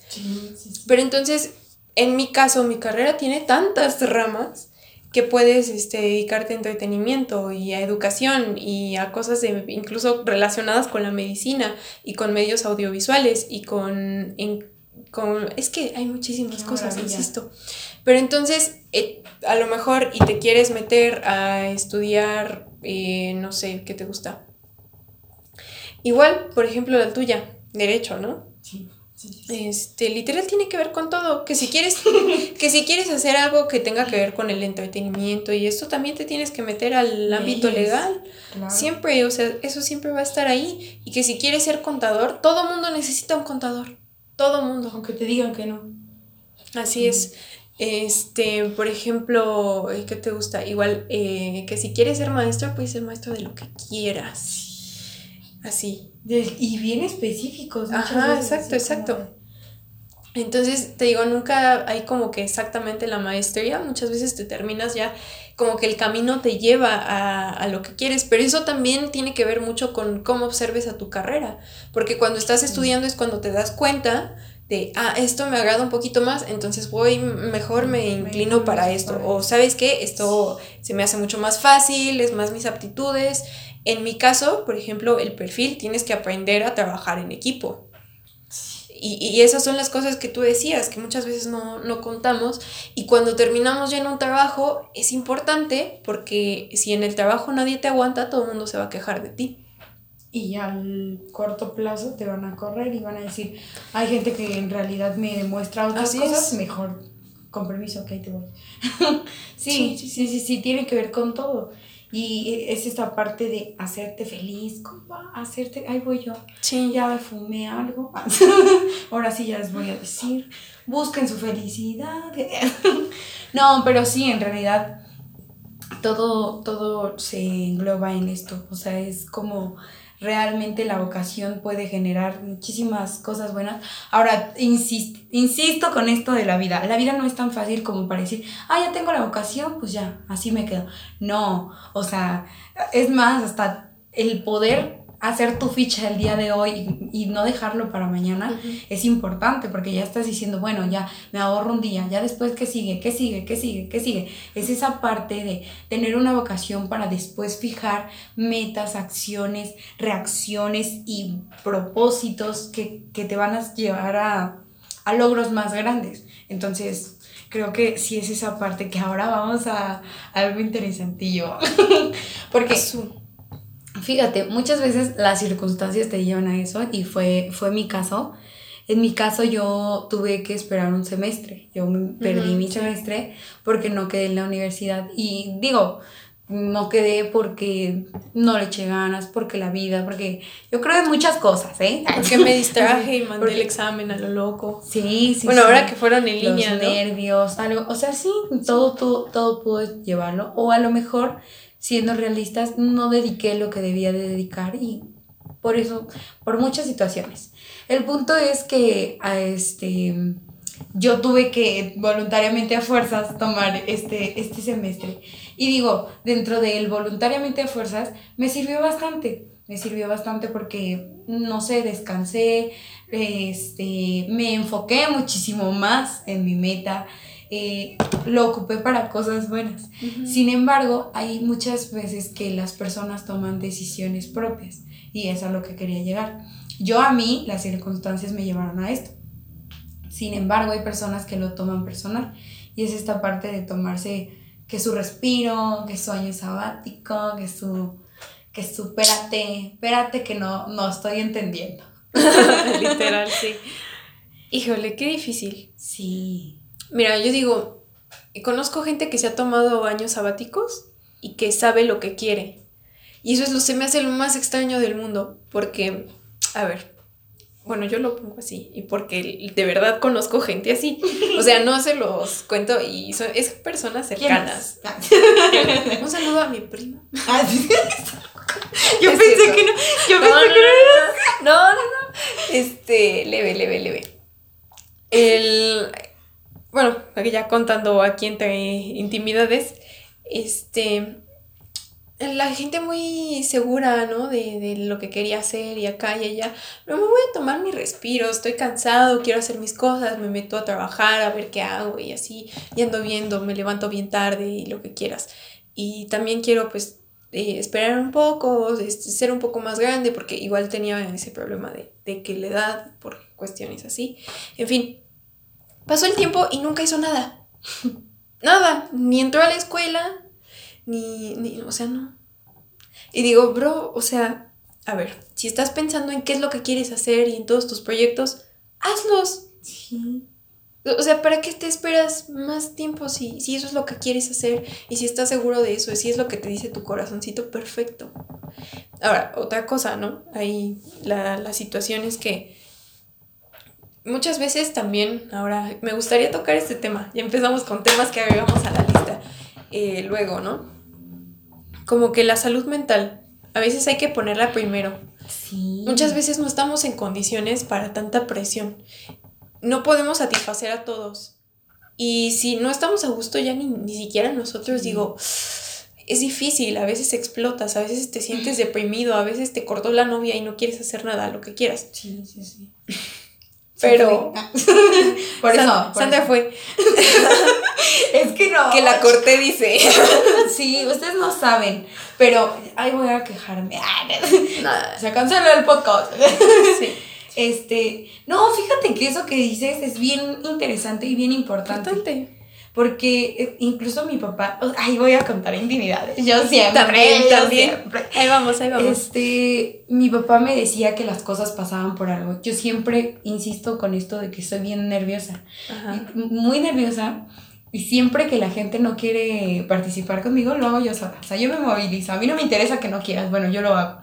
Pero entonces, en mi caso, mi carrera tiene tantas ramas que puedes este, dedicarte a entretenimiento y a educación y a cosas incluso relacionadas con la medicina y con medios audiovisuales y con... con es que hay muchísimas cosas, insisto. Pero entonces, eh, a lo mejor, y te quieres meter a estudiar, eh, no sé, ¿qué te gusta? Igual, por ejemplo, la tuya, derecho, ¿no? Sí. Este, literal tiene que ver con todo. Que si quieres, <laughs> que si quieres hacer algo que tenga que ver con el entretenimiento y esto también te tienes que meter al ámbito legal. Siempre, o sea, eso siempre va a estar ahí. Y que si quieres ser contador, todo mundo necesita un contador. Todo mundo. Aunque te digan que no. Así es. Este, por ejemplo, eh, ¿qué te gusta? Igual, eh, que si quieres ser maestro, puedes ser maestro de lo que quieras. Así. y bien específicos. Ajá, exacto, exacto. Entonces, te digo, nunca hay como que exactamente la maestría, muchas veces te terminas ya como que el camino te lleva a, a, lo que quieres, pero eso también tiene que ver mucho con cómo observes a tu carrera, porque cuando estás estudiando es cuando te das cuenta de, ah, esto me agrada un poquito más, entonces voy, mejor me inclino para esto, o sabes qué, esto se me hace mucho más fácil, es más mis aptitudes, en mi caso, por ejemplo, el perfil, tienes que aprender a trabajar en equipo. Y, y, esas son las cosas que tú decías, que muchas veces no, no, contamos. Y cuando terminamos ya en un trabajo, es importante porque si en el trabajo nadie te aguanta, todo el mundo se va a quejar de ti. Y al corto plazo te van a correr y van a decir, hay gente que en realidad me demuestra otras cosas, mejor, con permiso, ok, te voy. <laughs> sí, sí, sí, sí, sí, tiene que ver con todo. Y es esta parte de hacerte feliz, ¿cómo hacerte? Ahí voy yo. Sí. Ya me fumé algo. <laughs> Ahora sí ya les voy a decir. Busquen su felicidad. <laughs> no, pero sí, en realidad todo, todo se engloba en esto. O sea, es como realmente la vocación puede generar muchísimas cosas buenas. Ahora, insisto, insisto con esto de la vida. La vida no es tan fácil como para decir, ah, ya tengo la vocación, pues ya, así me quedo. No, o sea, es más, hasta el poder hacer tu ficha el día de hoy y, no dejarlo para mañana es importante porque ya estás diciendo, bueno, ya me ahorro un día, ya después, ¿qué sigue? ¿Qué sigue? ¿Qué sigue? ¿Qué sigue? Es esa parte de tener una vocación para después fijar metas, acciones, reacciones y propósitos que, te van a llevar a, a logros más grandes. Entonces, creo que sí es esa parte que ahora vamos a, algo interesantillo. <laughs> Porque Fíjate, muchas veces las circunstancias te llevan a eso y fue, fue mi caso. En mi caso yo tuve que esperar un semestre. Yo perdí mi semestre porque no quedé en la universidad. Y digo, no quedé porque no le eché ganas, porque la vida, porque yo creo en muchas cosas, ¿eh? <laughs> Porque me distraje y <laughs> mandé el examen a lo loco. Sí, sí. Bueno, ahora que fueron en línea, Los nervios, algo, o sea, sí, todo, todo, todo pudo llevarlo. O a lo mejor siendo realistas, no dediqué lo que debía de dedicar y por eso, por muchas situaciones. El punto es que a este, yo tuve que voluntariamente a fuerzas tomar este, este semestre. Y digo, dentro del voluntariamente a fuerzas, me sirvió bastante. Me sirvió bastante porque, no sé, descansé, este, me enfoqué muchísimo más en mi meta. Eh, lo ocupé para cosas buenas. Sin embargo, hay muchas veces que las personas toman decisiones propias y es a lo que quería llegar. Yo a mí las circunstancias me llevaron a esto. Sin embargo, hay personas que lo toman personal y es esta parte de tomarse que su respiro, que su año sabático, que su que su espérate, espérate que no no estoy entendiendo. <laughs> Literal, sí. Híjole, qué difícil. Sí. Mira, yo digo, conozco gente que se ha tomado años sabáticos y que sabe lo que quiere. Y eso es lo se me hace lo más extraño del mundo, porque, a ver, bueno, yo lo pongo así, y porque de verdad conozco gente así. O sea, no se los cuento y son, es personas cercanas. Un saludo a mi prima. Ah, yo pensé que no. Yo pensé no, que no, no, no, no. Este, leve, leve, leve. El, bueno, ya contando aquí entre intimidades, este, la gente muy segura, ¿no? De, de, lo que quería hacer y acá y allá. No me voy a tomar mi respiro, estoy cansado, quiero hacer mis cosas, me meto a trabajar, a ver qué hago y así, y ando viendo, me levanto bien tarde y lo que quieras. Y también quiero pues eh, esperar un poco, este, ser un poco más grande, porque igual tenía ese problema de, de que la edad, por cuestiones así. En fin, pasó el tiempo y nunca hizo nada. <laughs> nada, ni entró a la escuela, ni, ni, o sea, no. Y digo, bro, o sea, a ver, si estás pensando en qué es lo que quieres hacer y en todos tus proyectos, hazlos. Sí. O sea, ¿para qué te esperas más tiempo si, si eso es lo que quieres hacer y si estás seguro de eso y si es lo que te dice tu corazoncito? Perfecto. Ahora, otra cosa, ¿no? Ahí la, la situación es que muchas veces también, ahora me gustaría tocar este tema, ya empezamos con temas que agregamos a la lista eh, luego, ¿no? Como que la salud mental, a veces hay que ponerla primero. Sí. Muchas veces no estamos en condiciones para tanta presión no podemos satisfacer a todos. Y si no estamos a gusto ya ni, ni siquiera nosotros, digo, es difícil, a veces explotas, a veces te sientes <laughs> deprimido, a veces te cortó la novia y no quieres hacer nada, lo que quieras. Sí, sí, sí. Pero... <laughs> por eso. Sandra fue. <laughs> es que no. Que la corté, dice. <laughs> sí, ustedes no saben. Pero, ay, voy a quejarme. Se canceló el podcast. sí. Este, no, fíjate que eso que dices es bien interesante y bien importante. Porque eh, incluso mi papá, ahí voy a contar intimidades. Yo siempre. También, también. Ahí vamos, ahí vamos. Este, mi papá me decía que las cosas pasaban por algo. Yo siempre insisto con esto de que soy bien nerviosa. Muy nerviosa. Y siempre que la gente no quiere participar conmigo, lo hago yo sola. O sea, yo me movilizo. A mí no me interesa que no quieras. Bueno, yo lo hago.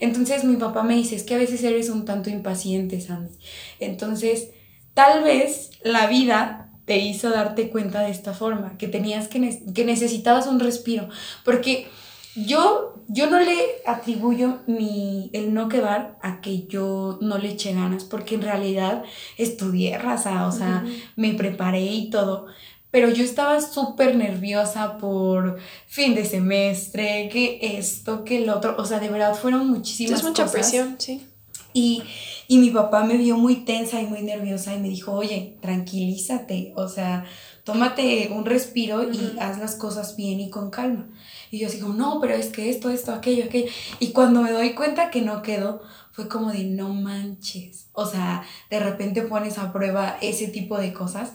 Entonces mi papá me dice, es que a veces eres un tanto impaciente, Sandy. Entonces, tal vez la vida te hizo darte cuenta de esta forma, que tenías que, que necesitabas un respiro, porque yo, yo no le atribuyo mi, el no quedar a que yo no le eché ganas, porque en realidad estudié raza, o sea, me preparé y todo, pero yo estaba súper nerviosa por fin de semestre, que esto, que el otro, o sea, de verdad fueron muchísimas es mucha presión, sí. Y, y mi papá me vio muy tensa y muy nerviosa y me dijo, oye, tranquilízate, o sea, tómate un respiro y haz las cosas bien y con calma. Y yo así como, no, pero es que esto, esto, aquello, aquello. Y cuando me doy cuenta que no quedó, fue como de, no manches. O sea, de repente pones a prueba ese tipo de cosas.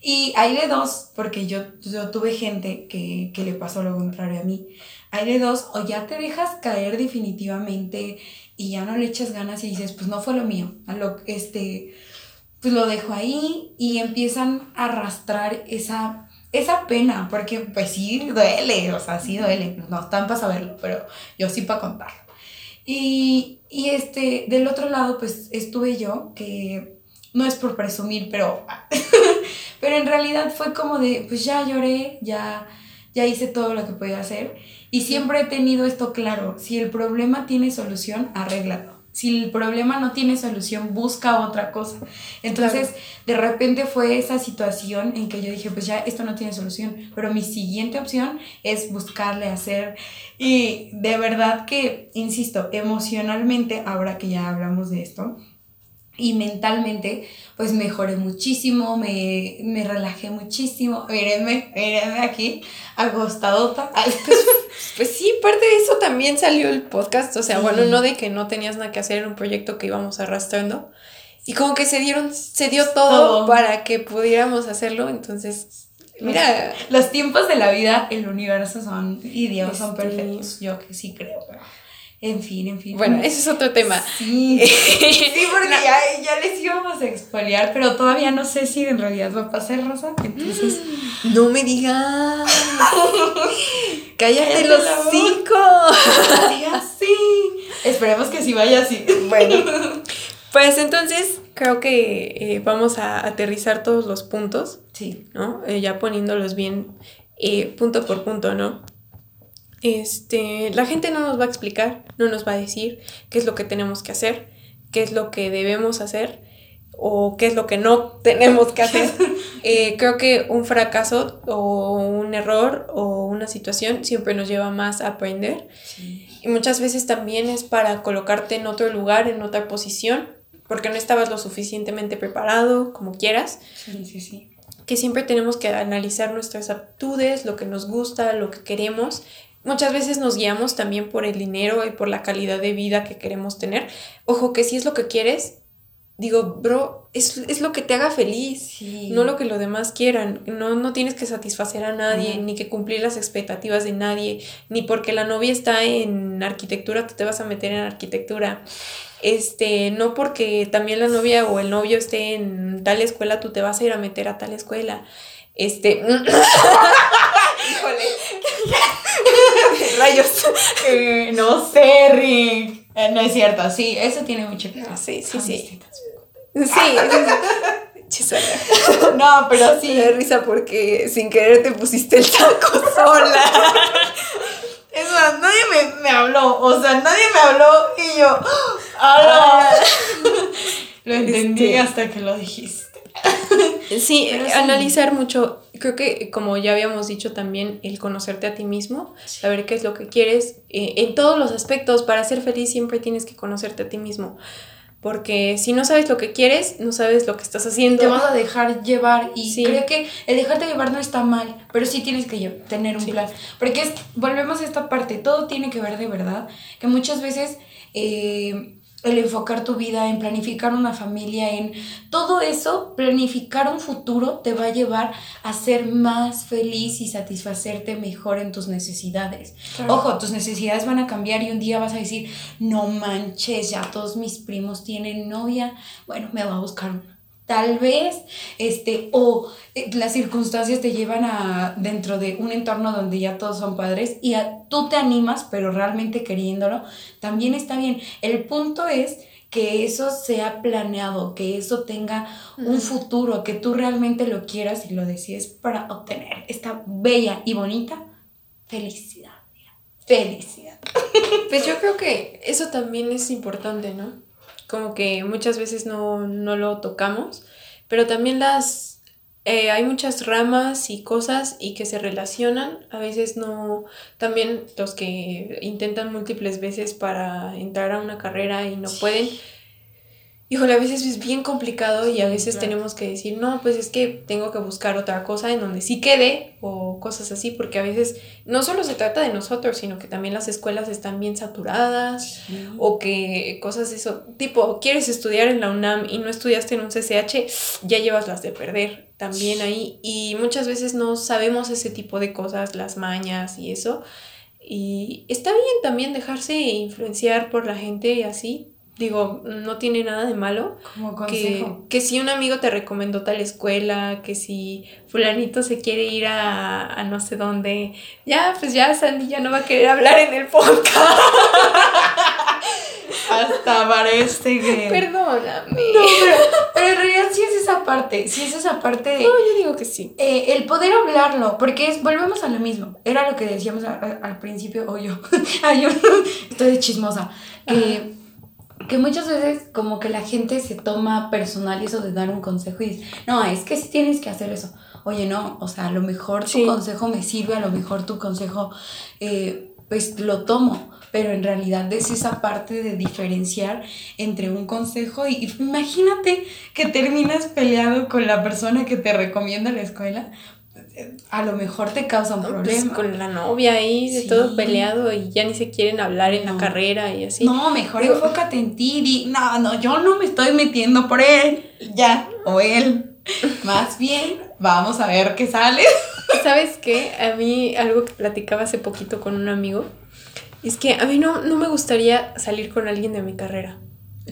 Y hay de dos, porque yo, yo tuve gente que, que le pasó lo contrario a mí. Hay de dos, o ya te dejas caer definitivamente y ya no le echas ganas y dices, pues no fue lo mío. Lo, este, pues lo dejo ahí y empiezan a arrastrar esa, esa pena, porque pues sí duele, o sea, sí duele. No están para saberlo, pero yo sí para contarlo. Y, y este, del otro lado, pues estuve yo, que no es por presumir, pero <laughs> Pero en realidad fue como de, pues ya lloré, ya, ya hice todo lo que podía hacer. Y siempre he tenido esto claro, si el problema tiene solución, arréglalo. Si el problema no tiene solución, busca otra cosa. Entonces, de repente fue esa situación en que yo dije, pues ya esto no tiene solución, pero mi siguiente opción es buscarle hacer. Y de verdad que, insisto, emocionalmente, ahora que ya hablamos de esto, y mentalmente pues mejoré muchísimo, me, me relajé muchísimo, mírenme, mírenme aquí, acostadota. <laughs> Pues, pues, sí, parte de eso también salió el podcast, o sea, bueno, no de que no tenías nada que hacer, era un proyecto que íbamos arrastrando y como que se dieron, se dio todo, para que pudiéramos hacerlo, entonces... Mira, los, tiempos de la vida, el universo son y Dios son este, perfectos. Yo que sí creo, en fin, en fin. Bueno, ese es otro tema. Sí, <laughs> sí porque ya, ya, les íbamos a expoliar, pero todavía no sé si en realidad va a pasar, Rosa. Entonces. No me digas. <laughs> Cállate los cinco. así. Esperemos que sí vaya así. Bueno. Pues entonces creo que eh, vamos a aterrizar todos los puntos. Sí. ¿No? Eh, ya poniéndolos bien eh, punto por punto, ¿no? Este, la gente no nos va a explicar, no nos va a decir qué es lo que tenemos que hacer, qué es lo que debemos hacer, o qué es lo que no <laughs> tenemos que hacer. <laughs> Eh, creo que un fracaso o un error o una situación siempre nos lleva más a aprender. Y muchas veces también es para colocarte en otro lugar, en otra posición, porque no estabas lo suficientemente preparado, como quieras. Sí, sí, sí. Que siempre tenemos que analizar nuestras aptitudes, lo que nos gusta, lo que queremos. Muchas veces nos guiamos también por el dinero y por la calidad de vida que queremos tener. Ojo, que si es lo que quieres, digo, bro, es, lo que te haga feliz, no lo que los demás quieran. No, no tienes que satisfacer a nadie, ni que cumplir las expectativas de nadie, ni porque la novia está en arquitectura, tú te vas a meter en arquitectura. Este, no porque también la novia o el novio esté en tal escuela, tú te vas a ir a meter a tal escuela. Este. <laughs> Híjole. Rayos. <laughs> Eh, no sé, Rick. Eh, no es cierto, sí, eso tiene mucho que ver. Sí, sí, sí. <laughs> Sí, <laughs> No, pero sí. Me da risa porque sin querer te pusiste el taco sola. Es más, nadie me, me, habló. O sea, nadie me habló y yo. <gasps> ¡Hala! Ah. lo entendí este. hasta que lo dijiste. Sí, analizar mucho. Creo que, como ya habíamos dicho también, el conocerte a ti mismo, saber qué es lo que quieres. Eh, en todos los aspectos, para ser feliz siempre tienes que conocerte a ti mismo. Porque si no sabes lo que quieres, no sabes lo que estás haciendo. Te vas a dejar llevar y creo que el dejarte llevar no está mal, pero sí tienes que tener un plan. Porque es, volvemos a esta parte, todo tiene que ver de verdad, que muchas veces eh, el enfocar tu vida, en planificar una familia, en todo eso, planificar un futuro te va a llevar a ser más feliz y satisfacerte mejor en tus necesidades. Ojo, tus necesidades van a cambiar y un día vas a decir, no manches, ya todos mis primos tienen novia, bueno, me va a buscar una tal vez, este, o eh, las circunstancias te llevan a dentro de un entorno donde ya todos son padres y tú te animas, pero realmente queriéndolo, también está bien. El punto es que eso sea planeado, que eso tenga un futuro, que tú realmente lo quieras y lo decides para obtener esta bella y bonita felicidad. Felicidad. <laughs> Pues yo creo que eso también es importante, ¿no? Como que muchas veces no, lo tocamos, pero también las, eh, hay muchas ramas y cosas y que se relacionan, a veces no, también los que intentan múltiples veces para entrar a una carrera y no pueden, híjole, a veces es bien complicado y a veces tenemos que decir, no, pues es que tengo que buscar otra cosa en donde sí quede o cosas así, porque a veces no solo se trata de nosotros, sino que también las escuelas están bien saturadas o que cosas eso, tipo, quieres estudiar en la UNAM y no estudiaste en un CCH, ya llevas las de perder también ahí y muchas veces no sabemos ese tipo de cosas, las mañas y eso. Y está bien también dejarse influenciar por la gente y así, digo, no tiene nada de malo. Como consejo. Que, si un amigo te recomendó tal escuela, que si fulanito se quiere ir a, no sé dónde, ya, pues ya Sandy ya no va a querer hablar en el podcast. <laughs> Hasta parece que... Perdóname. No, pero, en realidad sí es esa parte, sí es esa parte de... No, yo digo que sí. Eh, el poder hablarlo, porque es, volvemos a lo mismo. Era lo que decíamos al principio, o yo, <laughs> Ay, yo <laughs> estoy de chismosa, que que muchas veces como que la gente se toma personal eso de dar un consejo y dice, no, es que sí tienes que hacer eso. Oye, no, o sea, a lo mejor tu consejo me sirve, a lo mejor tu consejo, eh, pues lo tomo, pero en realidad es esa parte de diferenciar entre un consejo y imagínate que terminas peleado con la persona que te recomienda la escuela a lo mejor te causa un pues, problema. con la novia ahí, de todo peleado y ya ni se quieren hablar en la carrera y así. No, mejor enfócate en ti. no, no, yo no me estoy metiendo por él, ya, o él. Más bien, vamos a ver qué sale. <laughs> ¿Sabes qué? A mí algo que platicaba hace poquito con un amigo es que a mí no, no me gustaría salir con alguien de mi carrera.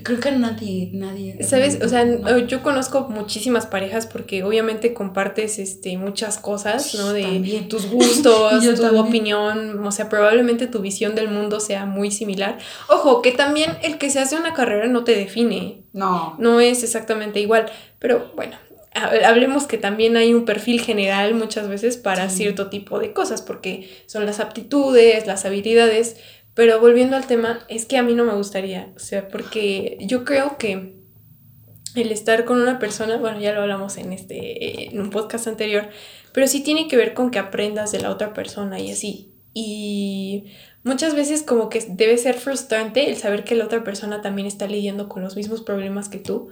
Creo que nadie, nadie. ¿Sabes? O sea, yo conozco muchísimas parejas porque obviamente compartes este, muchas cosas, ¿no? De tus gustos, <laughs> tu opinión, o sea, probablemente tu visión del mundo sea muy similar. Ojo, que también el que se hace una carrera no te define. No. No es exactamente igual, pero bueno. Hablemos que también hay un perfil general muchas veces para cierto tipo de cosas, porque son las aptitudes, las habilidades, pero volviendo al tema, es que a mí no me gustaría, o sea, porque yo creo que el estar con una persona, bueno, ya lo hablamos en este en un podcast anterior, pero sí tiene que ver con que aprendas de la otra persona y así. Y muchas veces como que debe ser frustrante el saber que la otra persona también está lidiando con los mismos problemas que tú.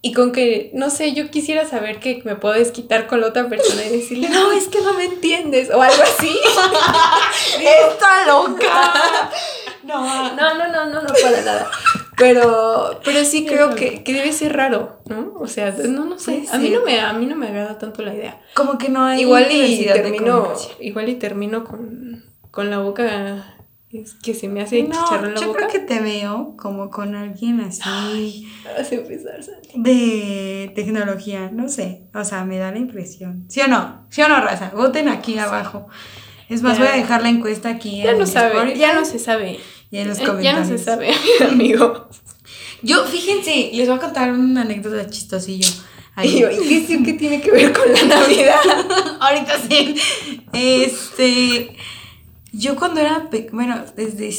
Y con que, no sé, yo quisiera saber que me puedes quitar con la otra persona y decirle, no, es que no me entiendes, o algo así. <laughs> ¡Está loca! No, no, no, no, no, no para nada. Pero, pero sí creo que, que debe ser raro, ¿no? O sea, no, no sé. A mí no me, a mí no me agrada tanto la idea. Como que no hay igual y termino, igual y termino con, con la boca que se me hace chicharrón en la yo boca. creo que te veo como con alguien así. Vas a empezar, Santi. De tecnología, no sé. O sea, me da la impresión. ¿Sí o no? ¿Sí o no, raza? Voten aquí abajo. Es más, Ya. voy a dejar la encuesta aquí. Ya en no sabe, Spotify ya no se sabe. Y en los Eh, comentarios. Ya no se sabe, <laughs> amigo. Yo, fíjense, les voy a contar una anécdota chistosillo. Ahí. <laughs> Y yo, ¿y qué, sí- qué tiene que ver con la Navidad? <laughs> Ahorita sí. Este. Yo cuando era. Bueno, desde.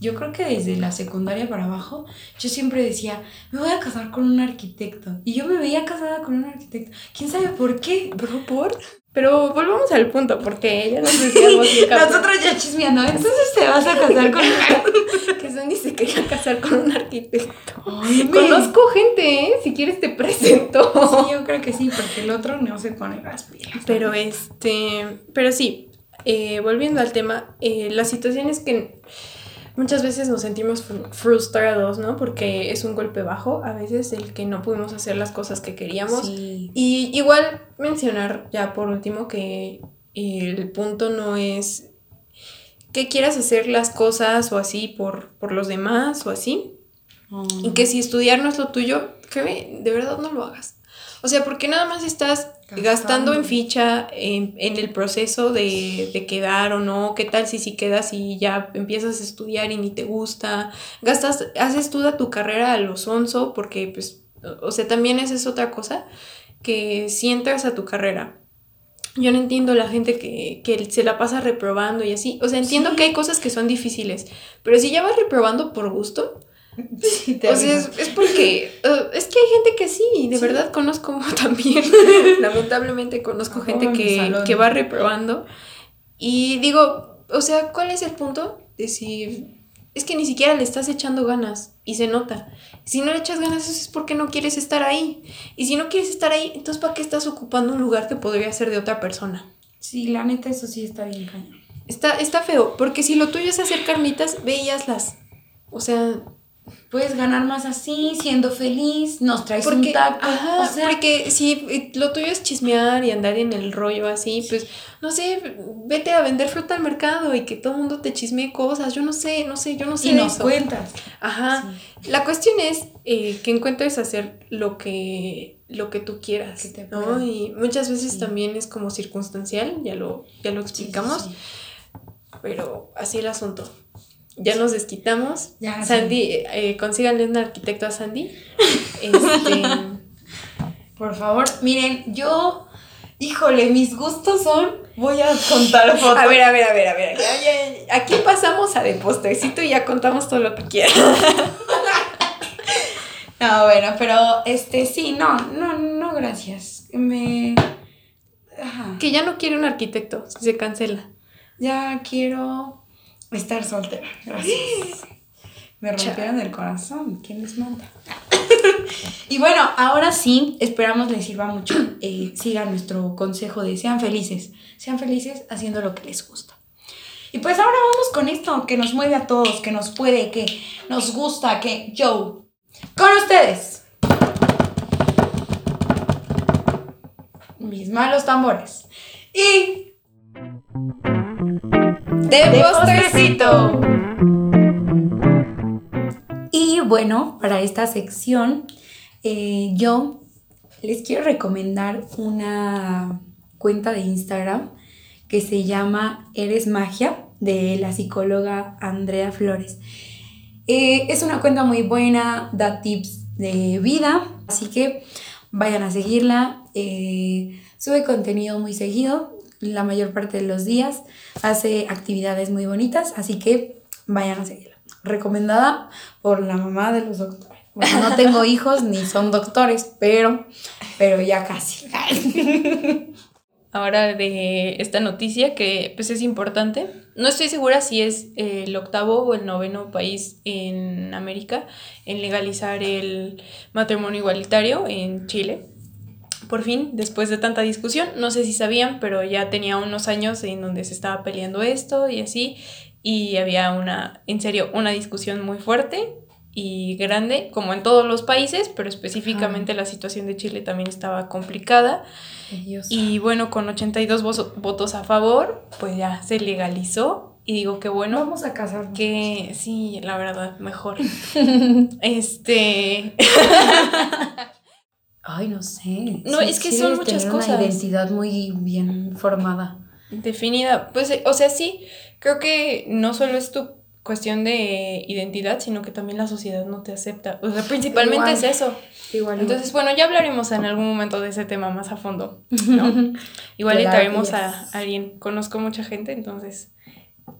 Yo creo que desde la secundaria para abajo, yo siempre decía, me voy a casar con un arquitecto. Y yo me veía casada con un arquitecto. ¿Quién sabe por qué? ¿Pero por? Pero volvamos al punto, porque ya nos <laughs> decíamos Nosotros ya chismeando. Entonces te vas a casar con un <laughs> que Sandy se quería casar con un arquitecto. Ay, Conozco gente, ¿eh? Si quieres te presento. Sí, yo creo que sí, porque el otro no se pone las pilas. Pero este, pero sí, eh, volviendo al tema, eh, la situación es que muchas veces nos sentimos fru- frustrados, ¿no? Porque es un golpe bajo, a veces el que no pudimos hacer las cosas que queríamos. Sí. Y igual mencionar ya por último que el punto no es que quieras hacer las cosas o así por, por los demás o así. Y que si estudiar no es lo tuyo, que de verdad no lo hagas. O sea, porque nada más estás Gastando. gastando, en ficha en, en el proceso de, de quedar o no. ¿Qué tal si si quedas y ya empiezas a estudiar y ni te gusta? Gastas, haces toda tu carrera a lo sonso porque, pues, o o sea, también esa es otra cosa que si entras a tu carrera. Yo no entiendo la gente que, que se la pasa reprobando y así. O sea, entiendo Sí. que hay cosas que son difíciles, pero si ya vas reprobando por gusto, Sí, o sea, es, es porque uh, <laughs> es que hay gente que sí, de Sí. verdad conozco <laughs> también, <laughs> lamentablemente conozco gente que, que va reprobando y digo, o sea, ¿cuál es el punto? Decir, es que ni siquiera le estás echando ganas y se nota. Si no le echas ganas eso es porque no quieres estar ahí. Y si no quieres estar ahí, entonces ¿para qué estás ocupando un lugar que podría ser de otra persona? Sí, la neta, eso sí está bien cañón. Está, está feo, porque si lo tuyo es hacer carnitas, ve y hazlas. O sea, Puedes ganar más así, siendo feliz, nos traes Porque, un taco. ajá, o sea, porque si eh, lo tuyo es chismear y andar en el rollo así, pues, no sé, vete a vender fruta al mercado y que todo el mundo te chismee cosas. Yo no sé, no sé, yo no sé y nos eso. cuentas. Ajá. La cuestión es eh, que encuentres hacer lo que, lo que tú quieras, Que te ¿no? pueda. Y muchas veces Sí. también es como circunstancial, ya lo, ya lo Sí, sí, explicamos, sí. pero así el asunto. Ya nos desquitamos. Ya, sí. Sandy, eh, consíganle un arquitecto a Sandy. <laughs> Este, Por favor, miren, yo, híjole, mis gustos son, voy a contar fotos. A ver, a ver, a ver, a ver. ya, ya, aquí pasamos a de postrecito y ya contamos todo lo que quieras. <laughs> No, bueno, pero este, sí, no, no, no, gracias. Me. Ajá. Que ya no quiere un arquitecto, se cancela. Ya quiero estar soltera. Gracias. <gasps> Me rompieron el corazón. ¿Quién les manda? <laughs> y bueno, ahora sí, esperamos les sirva mucho. <coughs> Eh, sigan nuestro consejo de sean felices. Sean felices haciendo lo que les gusta. Y pues ahora vamos con esto que nos mueve a todos, que nos puede, que nos gusta, que yo. Con ustedes. Mis malos tambores. Y De, de postrecito. postrecito. Y bueno, para esta sección, eh, yo les quiero recomendar una cuenta de Instagram que se llama Eres Magia de la psicóloga Andrea Flores. Eh, es una cuenta muy buena, da tips de vida, así que vayan a seguirla. eh, sube contenido muy seguido, la mayor parte de los días, hace actividades muy bonitas, así que vayan a seguirla. Recomendada por la mamá de los doctores. Bueno, no tengo <laughs> hijos ni son doctores, pero, pero ya casi. Ahora de esta noticia que pues es importante. No estoy segura si es el octavo o el noveno país en América en legalizar el matrimonio igualitario en Chile. Por fin, después de tanta discusión, no sé si sabían, pero ya tenía unos años en donde se estaba peleando esto y así, y había una, en serio, una discusión muy fuerte y grande, como en todos los países, pero específicamente la situación de Chile también estaba complicada. Y bueno, con 82 votos a favor, pues ya se legalizó. Y digo que bueno. Vamos a casarnos. Que sí, la verdad, mejor. <laughs> este. <laughs> Ay, no sé. No, es que son muchas cosas. Una identidad muy bien formada. Definida. Pues, o sea, sí, creo que no solo es tu cuestión de identidad, sino que también la sociedad no te acepta. O sea, principalmente es eso. Igual, Entonces, bueno, ya hablaremos en algún momento de ese tema más a fondo. ¿no? <laughs> igual le traemos a alguien. Conozco mucha gente, entonces.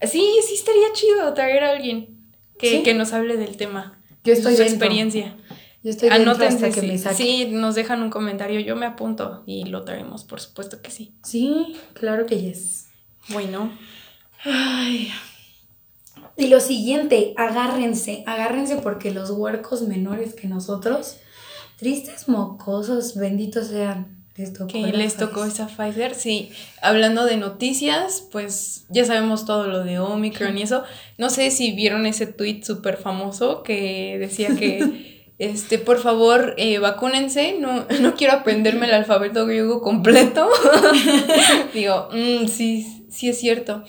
Sí, sí estaría chido traer a alguien que, que nos hable del tema. Yo estoy su experiencia. Yo estoy hasta que me saque. Sí, nos dejan un comentario, yo me apunto y lo traemos, por supuesto que sí. Sí, claro que yes. Bueno. Ay. Y lo siguiente, agárrense, agárrense porque los huercos menores que nosotros, tristes mocosos, benditos sean. Les tocó que les tocó esa Pfizer, sí. Hablando de noticias, pues ya sabemos todo lo de Omicron y eso. No sé si vieron ese tweet súper famoso que decía que, <laughs> este, por favor, eh, vacúnense. No, no quiero aprenderme el alfabeto griego completo. <laughs> Digo, mm, sí, sí es cierto.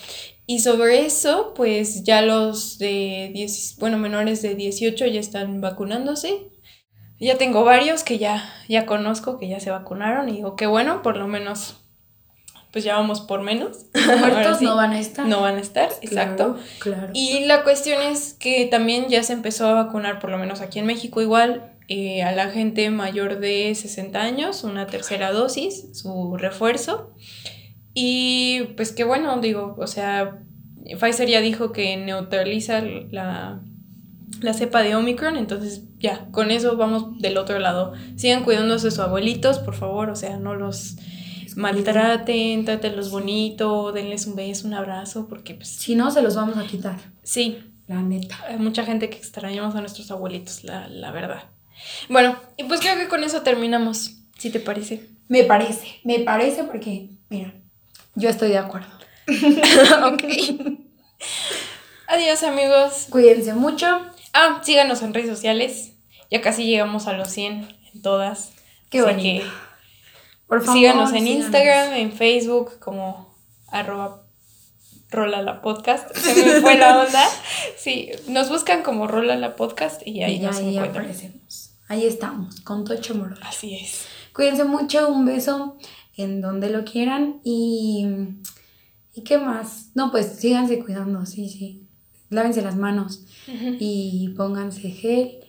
Y sobre eso, pues ya los de 10, bueno, menores de 18 ya están vacunándose. Ya tengo varios que ya, ya conozco que ya se vacunaron y digo que bueno, por lo menos pues ya vamos por menos. <laughs> Muertos no van a estar. No van a estar, exacto. Claro. Y la cuestión es que también ya se empezó a vacunar, por lo menos aquí en México igual, eh, a la gente mayor de 60 años, una tercera dosis, su refuerzo. Y pues qué bueno, digo, o sea, Pfizer ya dijo que neutraliza la, la cepa de Omicron, entonces ya, con eso vamos del otro lado. Sigan cuidándose sus abuelitos, por favor, o sea, no los maltraten, trátenlos bonito, denles un beso, un abrazo, porque pues... Si no, se los vamos a quitar. Sí. La neta. Hay mucha gente que extrañamos a nuestros abuelitos, la, la verdad. Bueno, y pues creo que con eso terminamos, si te parece. Me parece, me parece porque, mira, yo estoy de acuerdo. <laughs> ok. Adiós, amigos. Cuídense mucho. Ah, síganos en redes sociales. Ya casi llegamos a los 100 en todas. Qué bonito. Por favor, síganos en Instagram, en Facebook, como arroba rola la podcast. <laughs> Se me fue la onda. Sí, nos buscan como rola la podcast y ahí nos ahí aparecemos. Ahí estamos, con Tocho Moro. Así es. Cuídense mucho, un beso en donde lo quieran y, ¿y qué más? No, pues síganse cuidando, sí, sí. Lávense las manos y pónganse gel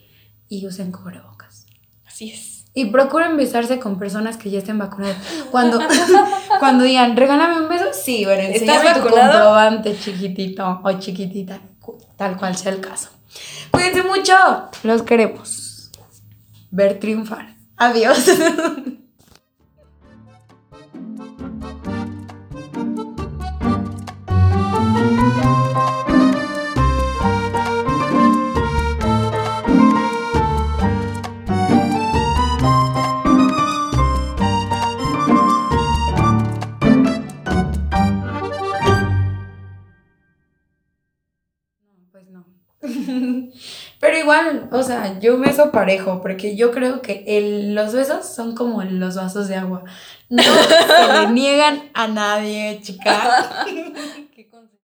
y usen cubrebocas. Así es. Y procuren besarse con personas que ya estén vacunadas. Cuando, <laughs> cuando digan, regálame un beso, sí, bueno, enséñame tu comprobante chiquitito o chiquitita, tal cual sea el caso. Cuídense mucho, los queremos. Ver triunfar. Adiós. <laughs> <laughs> Pero igual, o sea, yo beso parejo, porque yo creo que el, los besos son como los vasos de agua. No se le <laughs> niegan a nadie, chica. <laughs>